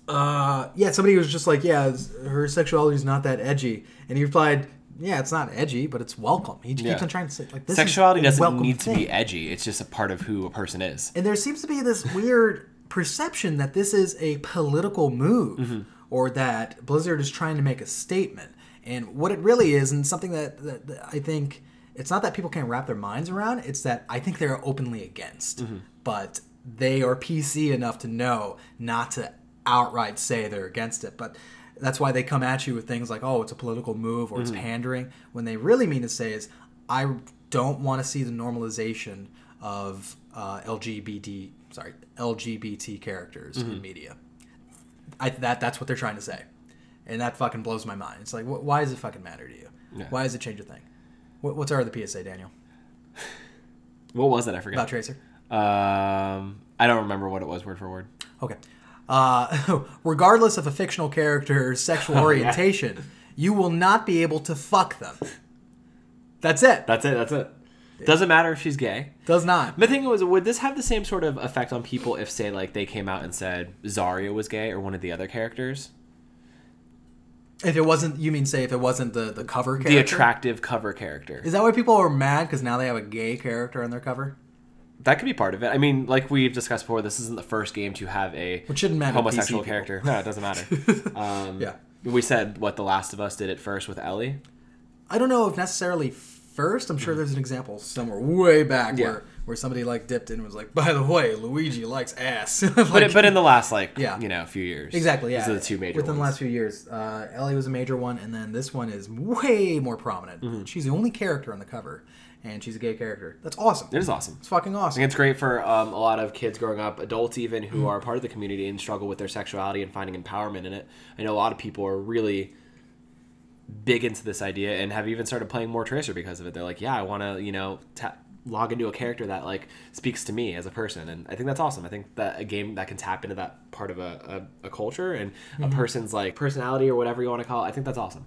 uh, yeah, somebody was just like, yeah, her sexuality is not that edgy, and he replied, yeah, it's not edgy, but it's welcome. He Yeah. keeps on trying to say like this. Sexuality doesn't need to thing. be edgy. It's just a part of who a person is. And there seems to be this weird perception that this is a political move Mm-hmm. Or that Blizzard is trying to make a statement. And what it really is, and something that, that, that I think it's not that people can't wrap their minds around, it's that I think they're openly against. Mm-hmm. But they are PC enough to know not to outright say they're against it. But that's why they come at you with things like, oh, it's a political move or it's Mm-hmm. pandering. When they really mean to say is, I don't want to see the normalization of uh, LGBT, sorry, LGBT characters Mm-hmm. in media. I, that that's what they're trying to say, and that fucking blows my mind. It's like, wh- why does it fucking matter to you? Yeah. Why does it change a thing? What, what's our other PSA, Daniel? What was it? I forgot. About. Tracer? Um, I don't remember what it was word for word. Okay. Uh, regardless of a fictional character's sexual Oh, yeah. orientation, you will not be able to fuck them. That's it. That's it. That's it. Doesn't matter if she's gay. Does not. The thing was, would this have the same sort of effect on people if, say, like they came out and said Zarya was gay or one of the other characters? If it wasn't, you mean say if it wasn't the the cover character? The attractive cover character. Is that why people are mad because now they have a gay character on their cover? That could be part of it. I mean, like we've discussed before, this isn't the first game to have a Which shouldn't matter homosexual character. No, it doesn't matter. Um, Yeah. We said what The Last of Us did it first with Ellie. I don't know if necessarily first. I'm sure there's an example somewhere way back. Yeah. where where somebody like dipped in and was like, by the way, Luigi likes ass. But, Like- it, but in the last, like, Yeah. you know, few years. Exactly. Yeah. These are the two major Within ones. the last few years, uh, Ellie was a major one, and then this one is way more prominent. Mm-hmm. She's the only character on the cover, and she's a gay character. That's awesome. It is awesome. It's fucking I awesome. think it's great for um, a lot of kids growing up, adults even, Mm-hmm. who are part of the community and struggle with their sexuality and finding empowerment in it. I know a lot of people are really big into this idea and have even started playing more Tracer because of it. They're like, yeah, I want to, you know, ta- log into a character that like speaks to me as a person, and I think that's awesome. I think that a game that can tap into that part of a, a, a culture and Mm-hmm. a person's like personality or whatever you want to call it, I think that's awesome.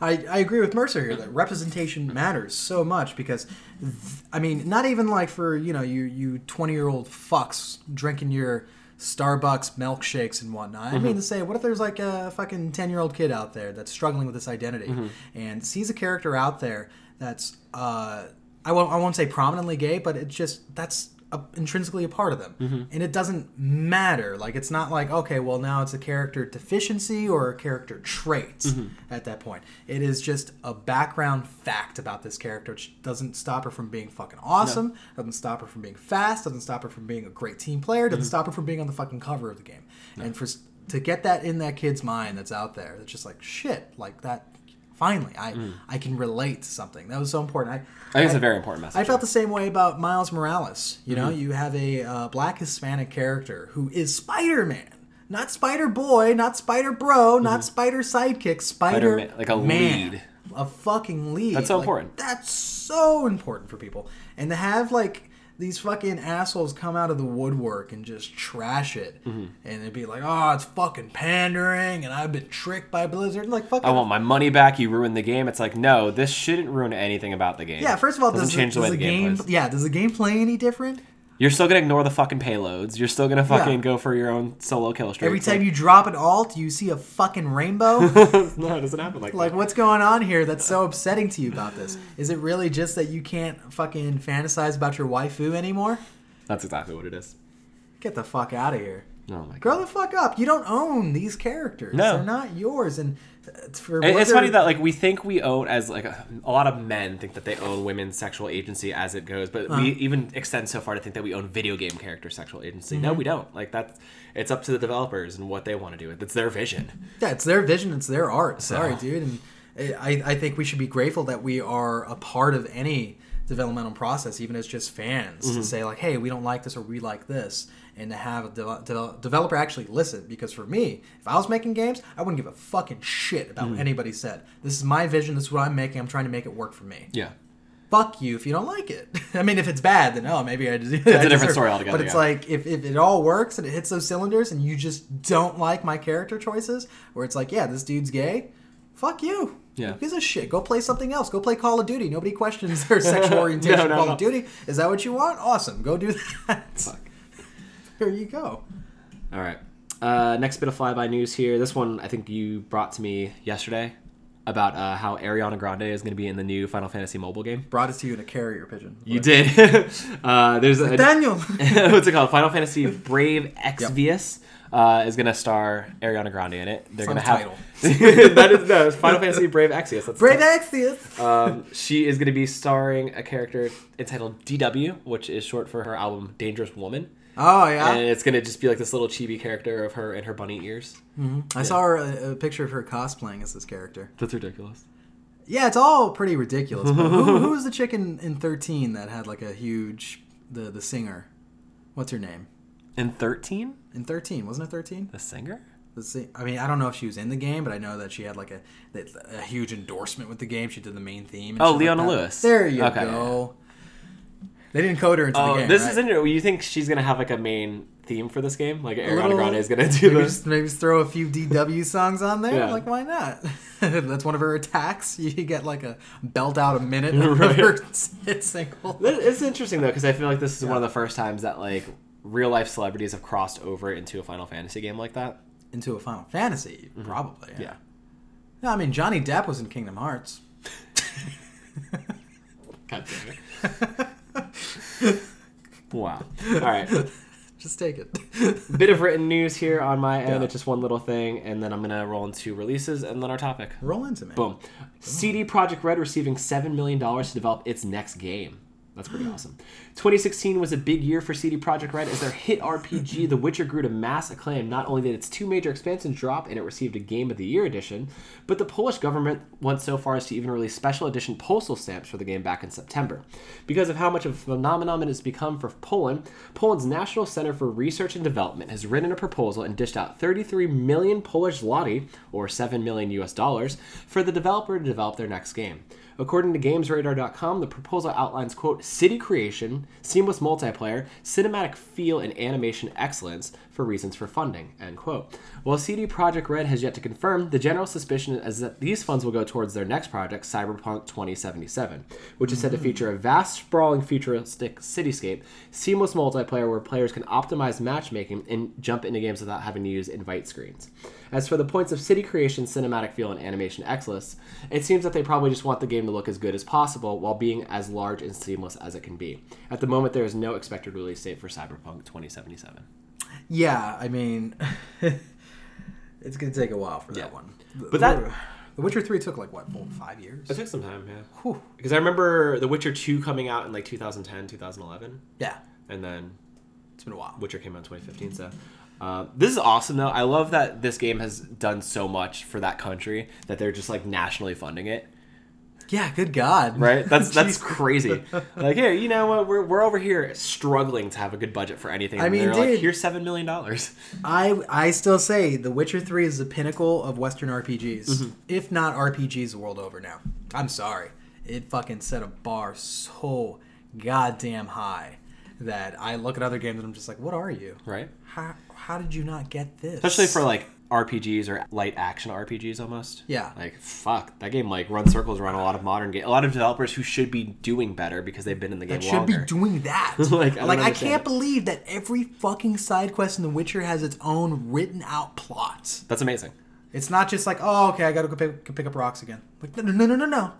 I, I agree with Mercer here that representation matters so much because, th- I mean, not even like for you know you you twenty year old fucks drinking your Starbucks milkshakes and whatnot. I mean to say, what if there's like a fucking ten year old kid out there that's struggling with this identity and sees a character out there that's uh, I won't I won't say prominently gay, but it's just that's a, intrinsically a part of them, mm-hmm. and it doesn't matter. Like it's not like okay, well now it's a character deficiency or a character trait mm-hmm. at that point. It is just a background fact about this character, which doesn't stop her from being fucking awesome, doesn't stop her from being fast, doesn't stop her from being a great team player, doesn't mm-hmm. stop her from being on the fucking cover of the game, and for to get that in that kid's mind that's out there, that's just like shit, like that. Finally, I I can relate to something that was so important. I I think it's a very important message. I felt the same way about Miles Morales. You Mm-hmm. know, you have a uh, black Hispanic character who is Spider Man. Not Spider Boy, not Spider Bro, not Spider Sidekick, Spider Mm-hmm. Spider-Man, like a Man. lead. A fucking lead. That's so Like, important. That's so important for people. And to have, like, these fucking assholes come out of the woodwork and just trash it. Mm-hmm. And it'd be like, oh, it's fucking pandering, and I've been tricked by Blizzard. Like, fucking. I want my money back. You ruined the game. It's like, no, this shouldn't ruin anything about the game. yeah, first of all, doesn't does, change the, the way the the game game, plays. yeah, does the game play any different? You're still gonna ignore the fucking payloads. You're still gonna fucking Yeah. go for your own solo kill streak. Every time you drop an alt, you see a fucking rainbow. no, it doesn't happen like, like, that. what's going on here that's so upsetting to you about this? Is it really just that you can't fucking fantasize about your waifu anymore? That's exactly what it is. Get the fuck out of here. Oh my god. Grow the fuck up. You don't own these characters. No. They're not yours. And It's funny that like we think we own as like a, a lot of men think that they own women's sexual agency as it goes, but we even extend so far to think that we own video game character sexual agency. No, we don't. Like that's it's up to the developers and what they want to do. It's their vision. Yeah, it's their vision. It's their art. Sorry, So- dude. And I, I think we should be grateful that we are a part of any developmental process, even as just fans, Mm-hmm. to say like, "Hey, we don't like this or we like this," and to have a de- de- developer actually listen. Because for me, if I was making games, I wouldn't give a fucking shit about Mm-hmm. what anybody said. This is my vision. This is what I'm making. I'm trying to make it work for me. Yeah. Fuck you if you don't like it. I mean, if it's bad, then oh, maybe I just. It's a different story altogether, But it's yeah. like if, if it all works and it hits those cylinders, and you just don't like my character choices, where it's like, yeah, this dude's gay. Fuck you. Yeah. Who gives a shit? Go play something else. Go play Call of Duty. Nobody questions their sexual orientation. No, no, Call no. of Duty. Is that what you want? Awesome. Go do that. Fuck. There you go. All right. Uh, next bit of flyby news here. This one I think you brought to me yesterday about uh, how Ariana Grande is going to be in the new Final Fantasy mobile game. Brought it to you in a carrier pigeon. You did. uh, there's a Daniel. what's it called? Final Fantasy Brave Exvius uh, is going to star Ariana Grande in it. They're going to have that is no, Final Fantasy Brave Exvius. That's Brave Axios. um, she is going to be starring a character entitled DW, which is short for her album Dangerous Woman. Oh yeah. And it's going to just be like this little chibi character of her and her bunny ears. Mm-hmm. I saw her, a, a picture of her cosplaying as this character. That's ridiculous. Yeah, it's all pretty ridiculous. But who, who was the chick in, in Thirteen that had like a huge the the singer? What's her name? In 13? In Thirteen, wasn't it Thirteen? The singer? I mean, I don't know if she was in the game, but I know that she had like a a huge endorsement with the game. She did the main theme. Oh, shit like Leona. Lewis. There you Okay. go. They didn't code her into Oh, the game. this right? is interesting. You think she's going to have like a main theme for this game? Like Ariana Grande is going to do Maybe this? just maybe just throw a few DW songs on there. Yeah. Like, why not? That's one of her attacks. You get like a belt out a minute of Right. her hit single. It's interesting though because I feel like this is one of the first times that like real life celebrities have crossed over into a Final Fantasy game like that. Into a Final Fantasy, probably. Mm-hmm. Yeah. No, I mean Johnny Depp was in Kingdom Hearts. God damn it. wow. All right. Just take it. Bit of written news here on my end. Yeah. It's just one little thing, and then I'm gonna roll into releases and then our topic. Roll into me. Boom. CD Projekt Red receiving $7 million to develop its next game. That's pretty awesome. 2016 was a big year for CD Projekt Red as their hit RPG The Witcher grew to mass acclaim. Not only did its two major expansions drop and it received a Game of the Year edition, but the Polish government went so far as to even release special edition postal stamps for the game back in September. Because of how much of a phenomenon it has become for Poland, Poland's National Center for Research and Development has written a proposal and dished out 33 million Polish zloty, or 7 million US dollars, for the developer to develop their next game. According to GamesRadar.com, the proposal outlines, quote, city creation, seamless multiplayer, cinematic feel, and animation excellence for reasons for funding, end quote. While CD Projekt Red has yet to confirm, the general suspicion is that these funds will go towards their next project, Cyberpunk 2077, which is said to feature a vast, sprawling, futuristic cityscape, seamless multiplayer where players can optimize matchmaking and jump into games without having to use invite screens. As for the points of city creation, cinematic feel, and animation excellence, it seems that they probably just want the game to look as good as possible while being as large and seamless as it can be. At the moment, there is no expected release date for Cyberpunk 2077. Yeah, I mean, it's gonna take a while for Yeah. that one. But that- The Witcher Three took like what, full five years? It took some time, yeah. Whew. Because I remember The Witcher 2 coming out in like 2010, 2011, Yeah, and then it's been a while. Witcher came out in 2015. So uh, this is awesome, though. I love that this game has done so much for that country that they're just like nationally funding it. Yeah, good God. Right? That's that's crazy. Like, here, you know what? We're, we're over here struggling to have a good budget for anything. I mean, they're like, here's seven million dollars. I I still say The Witcher Three is the pinnacle of Western RPGs, Mm-hmm. if not RPGs the world over. Now, I'm sorry, it fucking set a bar so goddamn high that I look at other games and I'm just like, what are you? Right? How how did you not get this? Especially for like RPGs or light action RPGs almost. Yeah. Like fuck, that game like runs circles around a lot of modern game. A lot of developers who should be doing better because they've been in the game that should longer. be doing that. Like, like I don't I can't it. believe that every fucking side quest in The Witcher has its own written out plot. That's amazing. It's not just like, oh, okay, I gotta go pick, pick up rocks again. Like, no, no, no, no, no.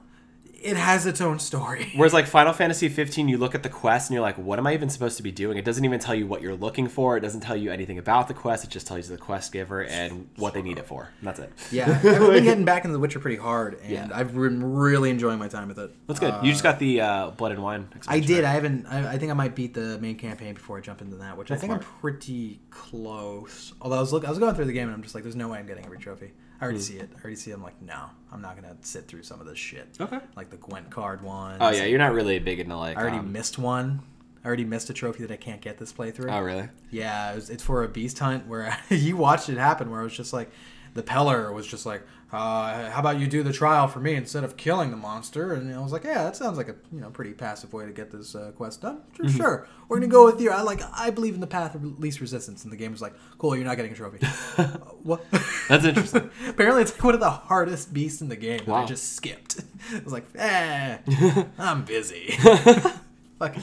It has its own story. Whereas like Final Fantasy 15, you look at the quest and you're like, what am I even supposed to be doing? It doesn't even tell you what you're looking for. It doesn't tell you anything about the quest. It just tells you the quest giver and what they need it for. And that's it. Yeah, I've been getting back into The Witcher pretty hard, and Yeah. I've been really enjoying my time with it. That's good. you just got the uh, Blood and Wine. I did. right? I haven't. I, I think I might beat the main campaign before I jump into that, which I think I'm pretty close. Although I was look, I was going through the game and I'm just like, there's no way I'm getting every trophy. I already see it. I already see. It. I'm like, no, I'm not gonna sit through some of this shit. Okay. Like the Gwent card one. Oh yeah, you're not really big into like. I already um, missed one. I already missed a trophy that I can't get this playthrough. Oh really? Yeah, it was, it's for a beast hunt where you watched it happen. Where it was just like the Peller was just like, uh, "How about you do the trial for me instead of killing the monster?" And I was like, "Yeah, that sounds like a you know pretty passive way to get this uh, quest done. Sure, Mm-hmm. sure, we're gonna go with you. I like I believe in the path of least resistance." And the game was like, "Cool, you're not getting a trophy." Uh, what? That's interesting. Apparently, it's like one of the hardest beasts in the game. that I just skipped. I was like, "Eh, I'm busy." Fucking game.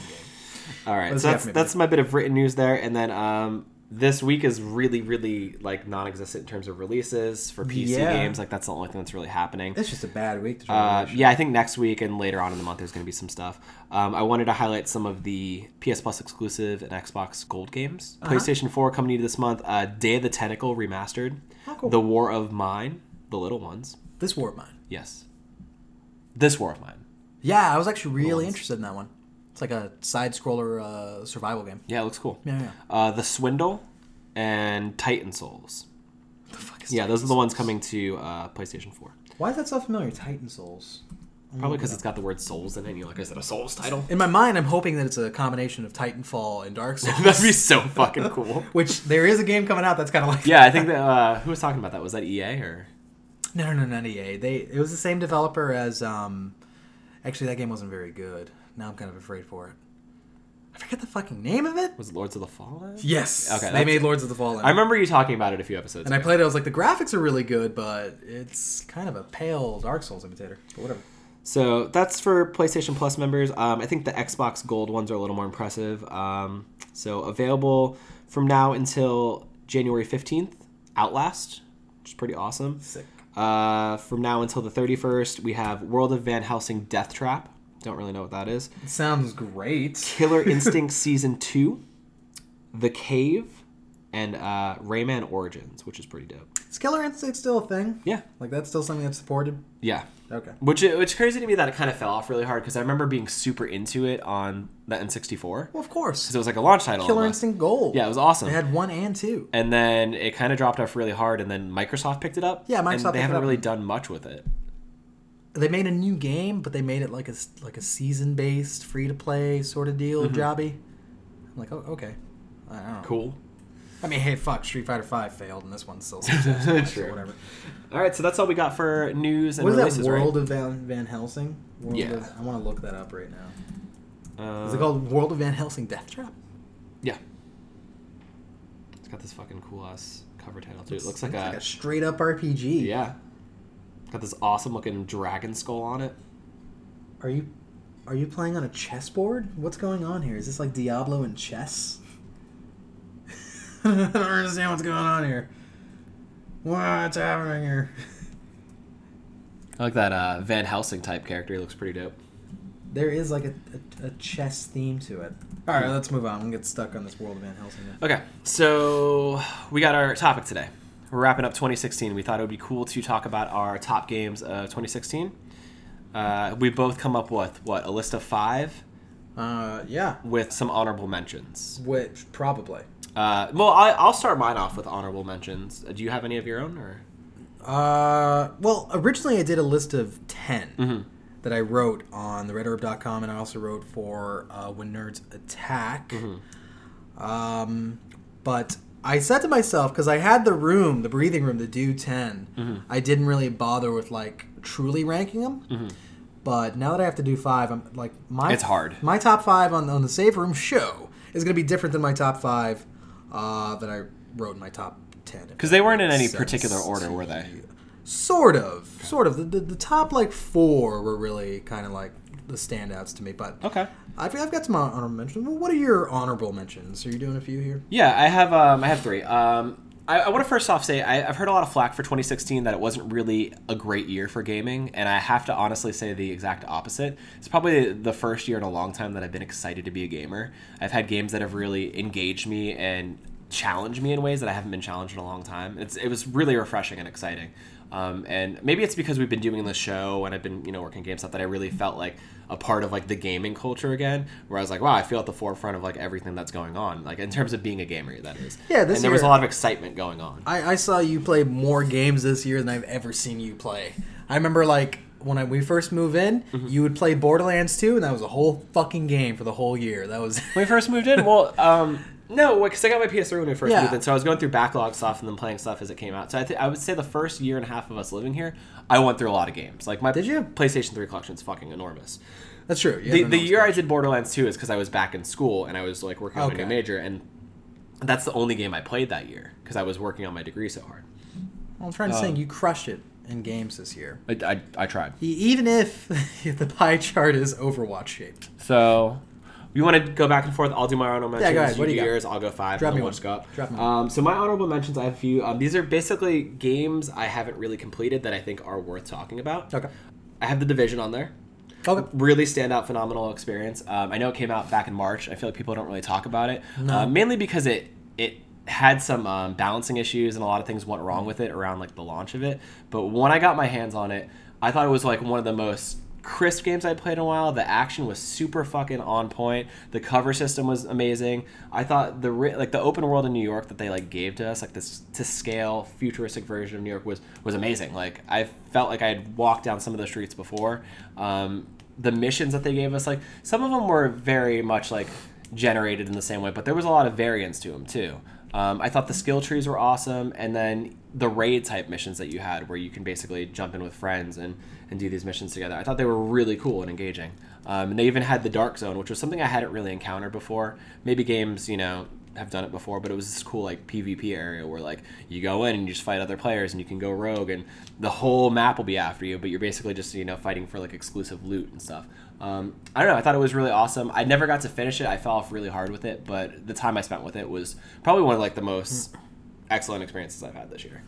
All right, so that's have for me, that's my bit of written news there, and then um, this week is really, really like non-existent in terms of releases for PC Yeah. games. Like that's the only thing that's really happening. It's just a bad week. To try Uh, yeah, I think next week and later on in the month there's going to be some stuff. Um, I wanted to highlight some of the PS Plus exclusive and Xbox Gold games. Uh-huh. PlayStation 4 coming to this month. Uh, Day of the Tentacle remastered. Oh, cool. The War of Mine, the little ones. This war of mine. Yes. This War of Mine. Yeah, I was actually really interested in that one. It's like a side scroller uh, survival game. Yeah, it looks cool. Yeah, yeah. Uh, the Swindle and Titan Souls. The fuck is Yeah, Titan those are the ones Souls? coming to uh, PlayStation 4. Why is that so familiar? Titan Souls. Probably because it's got the word Souls in it. And you're like, is it a Souls title? In my mind, I'm hoping that it's a combination of Titanfall and Dark Souls. That'd be so fucking cool. Which there is a game coming out that's kind of like Yeah, I think that. Uh, who was talking about that? Was that EA or? No, no, no, not EA. They it was the same developer as um. Actually, that game wasn't very good. Now I'm kind of afraid for it. I forget the fucking name of it. Was it Lords of the Fallen? Yes. Okay, They that's- made Lords of the Fallen. I remember you talking about it a few episodes and I played it. I was like, the graphics are really good, but it's kind of a pale Dark Souls imitator. But whatever. So that's for PlayStation Plus members. Um, I think the Xbox Gold ones are a little more impressive. Um, so available from now until January 15th, Outlast, which is pretty awesome. Sick. Uh, from now until the 31st, we have World of Van Helsing Death Trap. Don't really know what that is. It sounds great. Killer Instinct Season 2, The Cave, and uh, Rayman Origins, which is pretty dope. Is Killer Instinct still a thing? Yeah. Like that's still something that's supported. Yeah. Okay. Which which crazy to me that it kind of fell off really hard because I remember being super into it on the N64 Well, of course. because it was like a launch title. Killer almost. Instinct Gold. Yeah, it was awesome. They had one and two. and then it kind of dropped off really hard, and then Microsoft picked it up. Yeah, Microsoft And they haven't really done much with it. They made a new game, but they made it like a like a season based, free to play sort of deal, jobby. I'm like, oh, okay. I don't know. Cool. I mean, hey, fuck, Street Fighter Five failed, and this one's still successful. so True. whatever. All right, so that's all we got for news and What is releases, that World of Van, Van Helsing? World Yeah. of- I want to look that up right now. Uh, Is it called World of Van Helsing Death Trap? Yeah. It's got this fucking cool ass cover title too. It looks like, It's a, straight up RPG. yeah. Got this awesome looking dragon skull on it. Are you are you playing on a chessboard? What's going on here? Is this like Diablo and chess? I don't understand what's going on here. What's happening here? I like that uh, Van Helsing type character. He looks pretty dope. There is like a, a, a chess theme to it. All right, let's move on. I'm gonna get stuck on this World of Van Helsing. now. Okay, so we got our topic today. We're wrapping up 2016. We thought it would be cool to talk about our top games of 2016. Uh, we both come up with what a list of five Uh, yeah. with some honorable mentions. Which probably. Uh, well, I, I'll start mine off with honorable mentions. Uh, Do you have any of your own, or Uh, well, originally I did a list of 10 Mhm. that I wrote on the redherb.com, and I also wrote for uh, When Nerds Attack. Mm-hmm. Um, but I said to myself, because I had the room, the breathing room to do 10, Mm-hmm. I didn't really bother with like truly ranking them. But now that I have to do five, I'm like my It's hard. My top five on on the save room show is going to be different than my top five uh, that I wrote in my top ten. because they weren't in any Sense particular order, were they? Sort of, sort of. The, the, the top like four were really kind of like the standouts to me. But Okay. I've, I've got some honorable mentions. Well, what are your honorable mentions? Are you doing a few here? Yeah, I have. Um, I have three. Um, I, I want to first off say I, I've heard a lot of flack for 2016 that it wasn't really a great year for gaming, and I have to honestly say the exact opposite. It's probably the first year in a long time that I've been excited to be a gamer. I've had games that have really engaged me and challenged me in ways that I haven't been challenged in a long time. It's it was really refreshing and exciting. Um, and maybe it's because we've been doing this show and I've been you know working game stuff that I really felt like a part of like the gaming culture again, where I was like, wow, I feel at the forefront of like everything that's going on, like in terms of being a gamer, that is. Yeah, this and there was a lot of excitement going on. I, I saw you play more games this year than I've ever seen you play. I remember like when I, we first moved in, Mm-hmm. you would play Borderlands 2, and that was a whole fucking game for the whole year. That was when we first moved in, well, um, no, because I got my PS3 when we first Yeah. moved in, so I was going through backlog stuff and then playing stuff as it came out. So I, th- I would say the first year and a half of us living here, I went through a lot of games. Like my Did you? PlayStation 3 collection is fucking enormous. that's true. The, the year I did Borderlands 2 is because I was back in school and I was like working on a Okay. new major, and that's the only game I played that year because I was working on my degree so hard. Well, I'm trying to say Um, you crushed it in games this year. I, I, I tried. Even if the pie chart is Overwatch shaped. So, You want to go back and forth? I'll do my honorable mentions. Yeah, go ahead. You What do you got? yours. I'll go five. Drop me one. go up. Drop me. Um, so my honorable mentions, I have a few. Um, these are basically games I haven't really completed that I think are worth talking about. Okay. I have the Division on there. Okay. Really standout, phenomenal experience. Um, I know it came out back in March. I feel like people don't really talk about it, uh, mainly because it it had some um, balancing issues and a lot of things went wrong with it around like the launch of it. But when I got my hands on it, I thought it was like one of the most crisp games I played in a while. The action was super fucking on point. The cover system was amazing. I thought the like the open world in New York that they like gave to us, like this to scale futuristic version of New York was was amazing. Like I felt like I had walked down some of the streets before. Um, the missions that they gave us, like some of them were very much like generated in the same way, but there was a lot of variance to them too. Um, I thought the skill trees were awesome, and then the raid type missions that you had, where you can basically jump in with friends and, and do these missions together. I thought they were really cool and engaging. Um, and they even had the dark zone, which was something I hadn't really encountered before. Maybe games, you know, have done it before, but it was this cool like PvP area where like you go in and you just fight other players and you can go rogue and the whole map will be after you, but you're basically just you know fighting for like exclusive loot and stuff. Um, I don't know. I thought it was really awesome. I never got to finish it. I fell off really hard with it, but the time I spent with it was probably one of like the most excellent experiences I've had this year.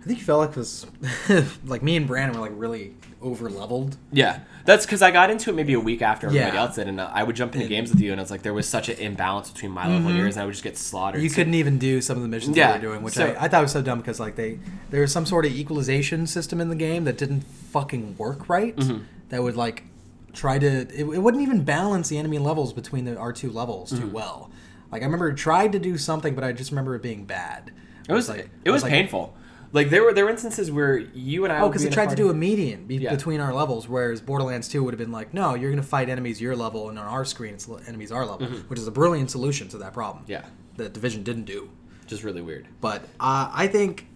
I think you felt like this, like me and Brandon were like really over leveled. Yeah, that's because I got into it maybe a week after everybody Yeah. else did, and uh, I would jump into games with you, and it's like there was such an imbalance between my level and yours, and I would just get slaughtered. Mm-hmm. You So- couldn't even do some of the missions Yeah, they were doing, which so- I, I thought was so dumb because like they there was some sort of equalization system in the game that didn't fucking work right. Mm-hmm. That would like try to it, it wouldn't even balance the enemy levels between the R two levels Mm-hmm. too well. Like I remember it tried to do something, but I just remember it being bad. It was like it was painful. Like there were there were instances where you and I Oh, because be it tried to do a median be- Yeah. between our levels, whereas Borderlands 2 would have been like, no, you're going to fight enemies your level, and on our screen, it's enemies our level, which is a brilliant solution to that problem. Mm-hmm. Yeah. That Division didn't do. just really weird. But uh, I think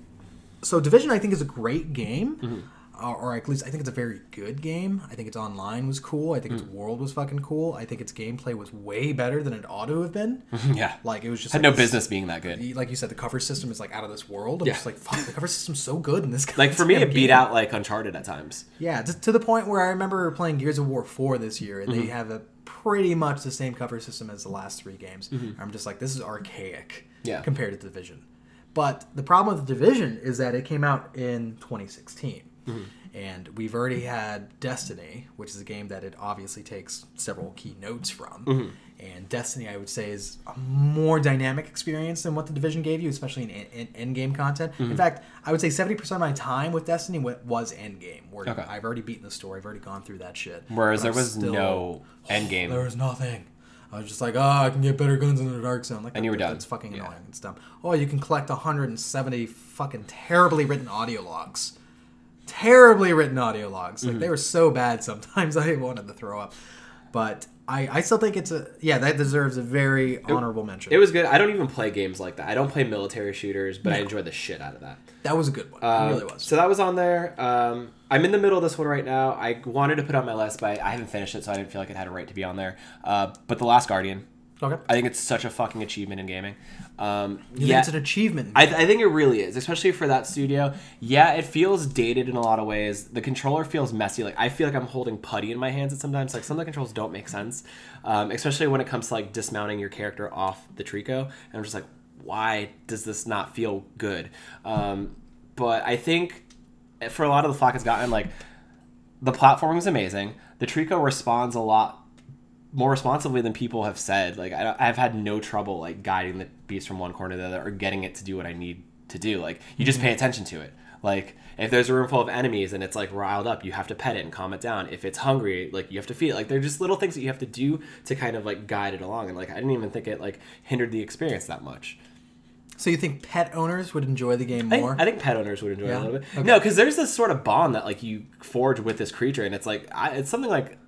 so. Division, I think, is a great game, Mm-hmm. Or at least I think it's a very good game. I think its online was cool. I think its Mm. world was fucking cool. I think its gameplay was way better than it ought to have been. yeah, Like it was just had like no this- business being that good. Like you said, the cover system is like out of this world. I'm Yeah. just like, fuck, the cover system's so good in this. Like for me, it beat game. out like Uncharted at times. Yeah, to, to the point where I remember playing Gears of War 4 this year, and Mm-hmm. they have a pretty much the same cover system as the last three games. I'm just like, this is archaic Mm-hmm. Yeah. compared to the Division. But the problem with the Division is that it came out in 2016. Mm-hmm. And we've already had Destiny, which is a game that it obviously takes several key notes from. Mm-hmm. And Destiny, I would say, is a more dynamic experience than what the Division gave you, especially in, in, end game content. Mm-hmm. In fact, I would say 70% of my time with Destiny was endgame, where Okay. I've already beaten the story, I've already gone through that shit. Whereas there I'm was still- no endgame. There was nothing. I was just like, oh, I can get better guns in the dark zone. Like, And you were done. That's fucking Yeah. annoying. It's dumb. Oh, you can collect 170 fucking terribly written audio logs. Terribly written audio logs. Mm-hmm. Like they were so bad sometimes I wanted to throw up. But I, I still think it's a yeah that deserves a very honorable mention. It was good. I don't even play games like that. I don't play military shooters, but I enjoyed the shit out of that. that was a good one. Um, it really was. So that was on there. Um, I'm in the middle of this one right now. I wanted to put on my list, but I haven't finished it, so I didn't feel like it had a right to be on there. Uh, but The Last Guardian, okay. I think it's such a fucking achievement in gaming. Um, yeah, it's an achievement? I, I think it really is, especially for that studio. Yeah, it feels dated in a lot of ways. The controller feels messy. Like I feel like I'm holding putty in my hands at sometimes. Like some of the controls don't make sense, um, especially when it comes to like dismounting your character off the Trico. And I'm just like, why does this not feel good? Um, but I think for a lot of the flock it's gotten, like the platforming is amazing. The Trico responds a lot more responsibly than people have said. Like I, I've had no trouble like guiding the beast from one corner to the other or getting it to do what I need to do. Like you just mm-hmm. pay attention to it. Like if there's a room full of enemies and it's like riled up, you have to pet it and calm it down. If it's hungry, like you have to feed it. Like they're just little things that you have to do to kind of like guide it along. And like I didn't even think it like hindered the experience that much. so you think pet owners would enjoy the game more? think, I think pet owners would enjoy it a little bit. Okay. No, because there's this sort of bond that like you forge with this creature, and it's like I, it's something like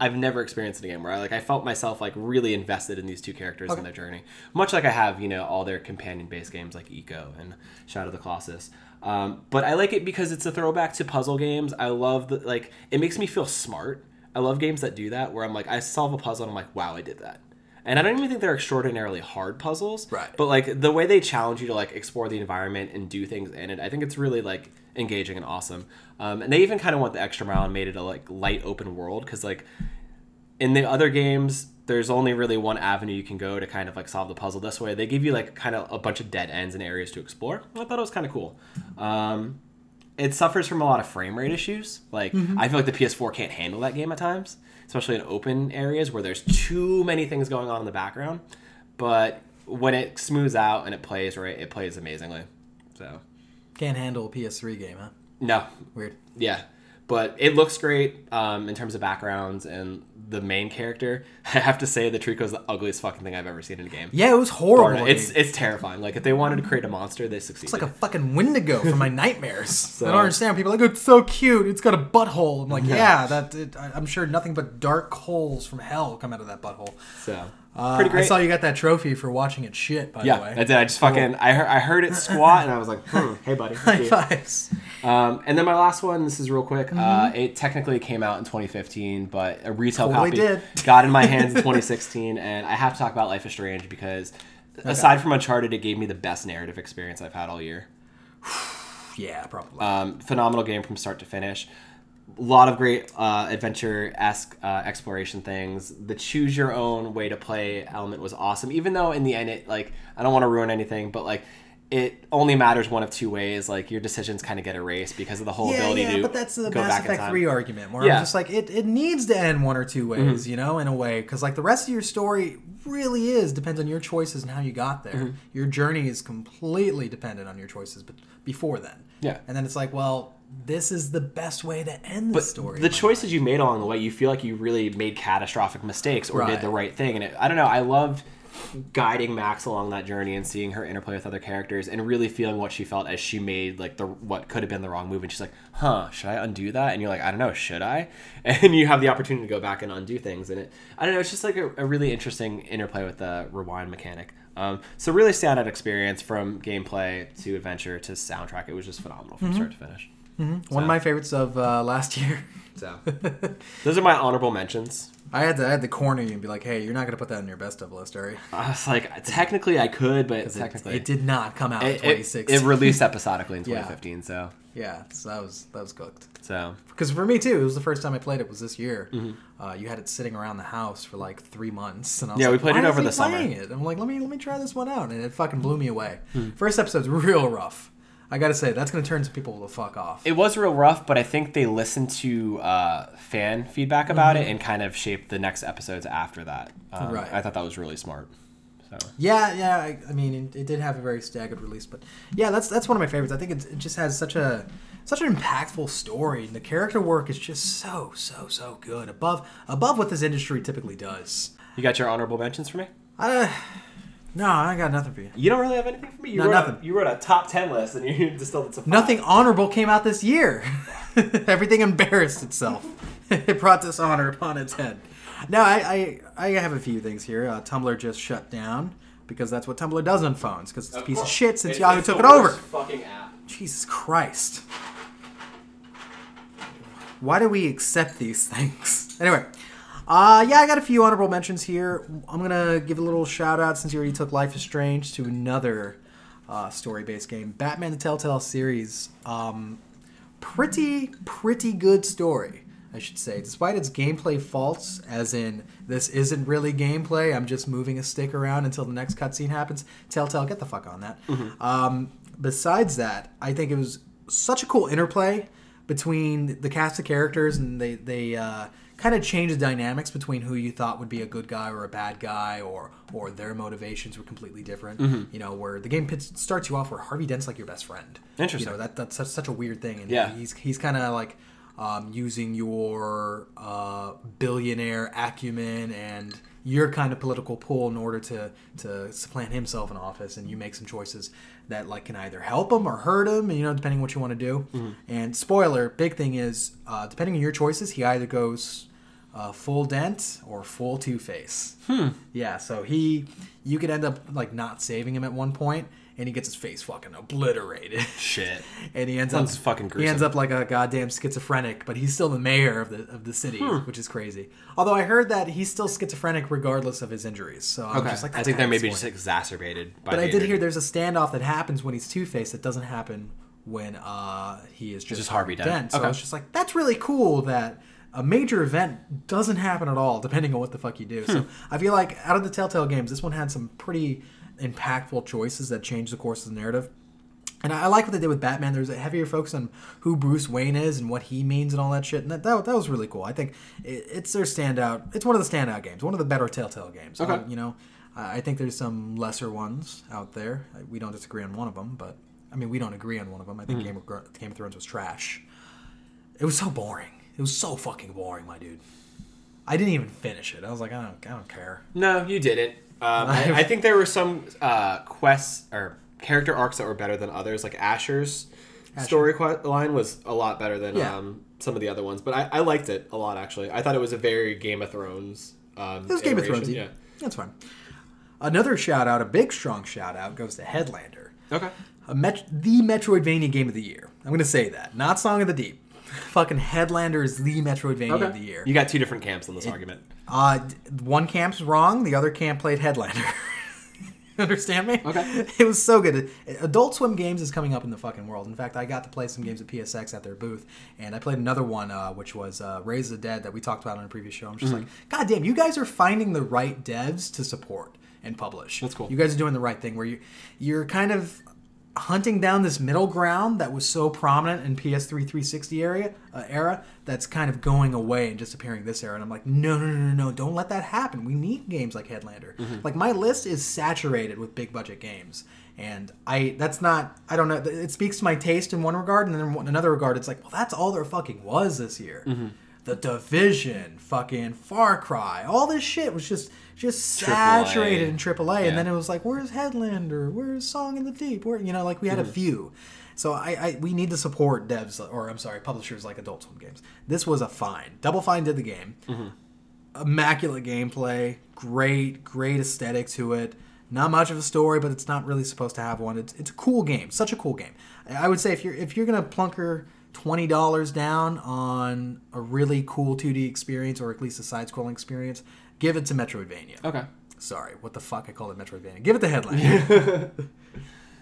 I've never experienced in a game where I like I felt myself like really invested in these two characters Okay. and their journey, much like I have you know all their companion based games like Ico and Shadow of the Colossus. Um, but I like it because it's a throwback to puzzle games. I love the like it makes me feel smart. I love games that do that where I'm like I solve a puzzle and I'm like wow I did that. And I don't even think they're extraordinarily hard puzzles. Right. But like the way they challenge you to like explore the environment and do things in it, I think it's really like engaging and awesome. Um, and they even kind of went the extra mile and made it a like light open world because like in the other games there's only really one avenue you can go to kind of like solve the puzzle this way. They give you like kind of a bunch of dead ends and areas to explore. I thought it was kind of cool. Um, it suffers from a lot of frame rate issues. Like I feel like the PS4 can't handle that game at times, especially in open areas where there's too many things going on in the background. But when it smooths out and it plays right, it plays amazingly. So Can't handle a PS3 game, huh? no, Weird. yeah, but it looks great um, in terms of backgrounds and the main character. I have to say, the Trico's the ugliest fucking thing I've ever seen in a game. Yeah, it was horrible. It's it's terrifying. Like if they wanted to create a monster, they succeeded. It's like a fucking Wendigo from my nightmares. So- I don't understand. People are like, it's so cute. It's got a butthole. I'm like, yeah, that. It, I'm sure nothing but dark holes from hell come out of that butthole. so Uh, pretty great. I saw you got that trophy for watching it shit. By yeah, the way, I did. I just fucking I heard I heard it squat and I was like, hmm, hey buddy. high fives. Um, and then my last one, this is real quick. Uh, Mm-hmm. it technically came out in 2015, but a retail Totally copy did. got in my hands in 2016. And I have to talk about Life is Strange because aside from Uncharted, it gave me the best narrative experience I've had all year. Yeah, probably. Um, phenomenal game from start to finish. A lot of great uh, adventure esque uh, exploration things. The choose your own way to play element was awesome. Even though in the end, it like I don't want to ruin anything, but like it only matters one of two ways. Like your decisions kind of get erased because of the whole yeah, ability yeah, to but that's the Mass Effect. 3 argument where Yeah. Mm-hmm. I'm just like, it, it needs to end one or two ways, you know, in a way. Because, like, the rest of your story really is, depends on your choices and how you got there. Mm-hmm. Your journey is completely dependent on your choices but before then. Yeah. And then it's like, well, this is the best way to end the But story. the choices you made along the way, you feel like you really made catastrophic mistakes or Right. did the right thing. And it, I don't know, I loved guiding Max along that journey and seeing her interplay with other characters and really feeling what she felt as she made like the what could have been the wrong move and she's like, "Huh, should I undo that?" And you're like, "I don't know, should I?" And you have the opportunity to go back and undo things and it I don't know, it's just like a, a really interesting interplay with the rewind mechanic. Um, so really standout experience from gameplay to adventure to soundtrack. It was just phenomenal from start to finish. One of my favorites of uh, last year. So those are my honorable mentions. I had to I had to corner you and be like, hey, you're not going to put that on your best of list, are you? I was like, technically I could, but It, technically it did not come out in it, it, 2016. it released episodically in Yeah. 2015. So yeah, so that was that was cooked. so Because for me too, it was the first time I played it was this year. Mm-hmm. Uh, you had it sitting around the house for like three months, and I was Yeah, we played "Why it over the summer." It? I'm like, let me let me try this one out, and it fucking blew me away. Hmm. First episode's real rough. I gotta say, that's gonna turn some people the fuck off. it was real rough, but I think they listened to uh, fan feedback about it and kind of shaped the next episodes after that. Um, Right. I thought that was really smart. So Yeah, yeah. I, I mean, it, it did have a very staggered release, but yeah, that's that's one of my favorites. I think it, it just has such a such an impactful story, and the character work is just so so so good, above above what this industry typically does. you got your honorable mentions for me? Uh, no, I got nothing for you. You don't really have anything for me. You No, wrote nothing. A, you wrote a top ten list and you distilled it to five. Nothing honorable came out this year. Everything embarrassed itself. it brought dishonor upon its head. No, I, I, I have a few things here. Uh, Tumblr just shut down because that's what Tumblr does on phones because it's a piece of shit since It's- Yahoo it's took it over. Fucking app. Jesus Christ. Why do we accept these things? Anyway, uh, yeah, I got a few honorable mentions here. I'm gonna give a little shout out since you already took Life is Strange to another uh, story-based game, Batman: The Telltale series. Um, pretty, pretty good story, I should say, despite its gameplay faults. As in, this isn't really gameplay. I'm just moving a stick around until the next cutscene happens. Telltale, get the fuck on that. Um, besides that, I think it was such a cool interplay between the cast of characters, and they they uh, kind of changed the dynamics between who you thought would be a good guy or a bad guy, or or their motivations were completely different. You know, where the game pits, starts you off where Harvey Dent's like your best friend. Interesting. You know, that that's such, such a weird thing, and Yeah. he's he's kind of like. Um, using your uh, billionaire acumen and your kind of political pull in order to to supplant himself in office, and you make some choices that like can either help him or hurt him, you know, depending what you want to do. And spoiler, big thing is uh, depending on your choices, he either goes uh, full dent or full Two Face. Hmm. Yeah, so he you could end up like not saving him at one point, and he gets his face fucking obliterated. Shit. and he ends Sounds up fucking He ends up like a goddamn schizophrenic, but he's still the mayor of the of the city, Hmm. which is crazy. Although I heard that he's still schizophrenic regardless of his injuries. So I'm Okay. just like, I think that may be just exacerbated. By But I did hear there's a standoff that happens when he's Two Face that doesn't happen when uh, he is just, just Harvey Dent. So Okay. it's just like that's really cool that a major event doesn't happen at all, depending on what the fuck you do. So I feel like out of the Telltale games, this one had some pretty impactful choices that change the course of the narrative. And I like what they did with Batman. There's a heavier focus on who Bruce Wayne is and what he means and all that shit. And that, that, that was really cool. I think it, it's their standout. It's one of the standout games. One of the better Telltale games. Okay. Uh, you know, I think there's some lesser ones out there. We don't disagree on one of them, but I mean, we don't agree on one of them. I think Game, of, Game of Thrones was trash. It was so boring. It was so fucking boring, my dude. I didn't even finish it. I was like, I don't, I don't care. No, you didn't. Um, I, I think there were some uh, quests or character arcs that were better than others. Like Asher's Asher. story line was a lot better than Yeah. um, some of the other ones, but I, I liked it a lot actually. I thought it was a very Game of Thrones. Um, It was Game of. Thrones. Yeah. That's fine. Another shout out, a big strong shout out, goes to Headlander. Okay. Met- the Metroidvania game of the year. I'm going to say that. Not Song of the Deep. Fucking Headlander is the Metroidvania Okay. of the year. You got two different camps on this argument. Uh, one camp's wrong, the other camp played Headlander. Understand me? Okay. It was so good. Adult Swim Games is coming up in the fucking world. In fact, I got to play some games at PSX at their booth, and I played another one, uh, which was uh, Raise the Dead that we talked about on a previous show. I'm just Mm-hmm. like, God damn, you guys are finding the right devs to support and publish. That's cool. You guys are doing the right thing where you you're kind of hunting down this middle ground that was so prominent in PS3 360 area uh, era that's kind of going away and disappearing this era. And I'm like, no, no, no, no, no, don't let that happen. We need games like Headlander. Like my list is saturated with big budget games, and I that's not I don't know. It speaks to my taste in one regard, and then in another regard, it's like, well, that's all there fucking was this year. The Division, fucking Far Cry, all this shit was just just AAA. saturated in AAA, Yeah. and then it was like, where's Headlander? Where's Song in the Deep? Where you know, like we had a mm. few. So I, I we need to support devs or I'm sorry, publishers like Adult Swim Games. This was a fine. Double Fine did the game. Mm-hmm. Immaculate gameplay, great, great aesthetic to it. Not much of a story, but it's not really supposed to have one. It's, it's a cool game, such a cool game. I would say if you're if you're gonna plunker twenty dollars down on a really cool 2D experience or at least a side-scrolling experience, give it to Metroidvania. Okay. Sorry, what the fuck? I called it Metroidvania. Give it the headline.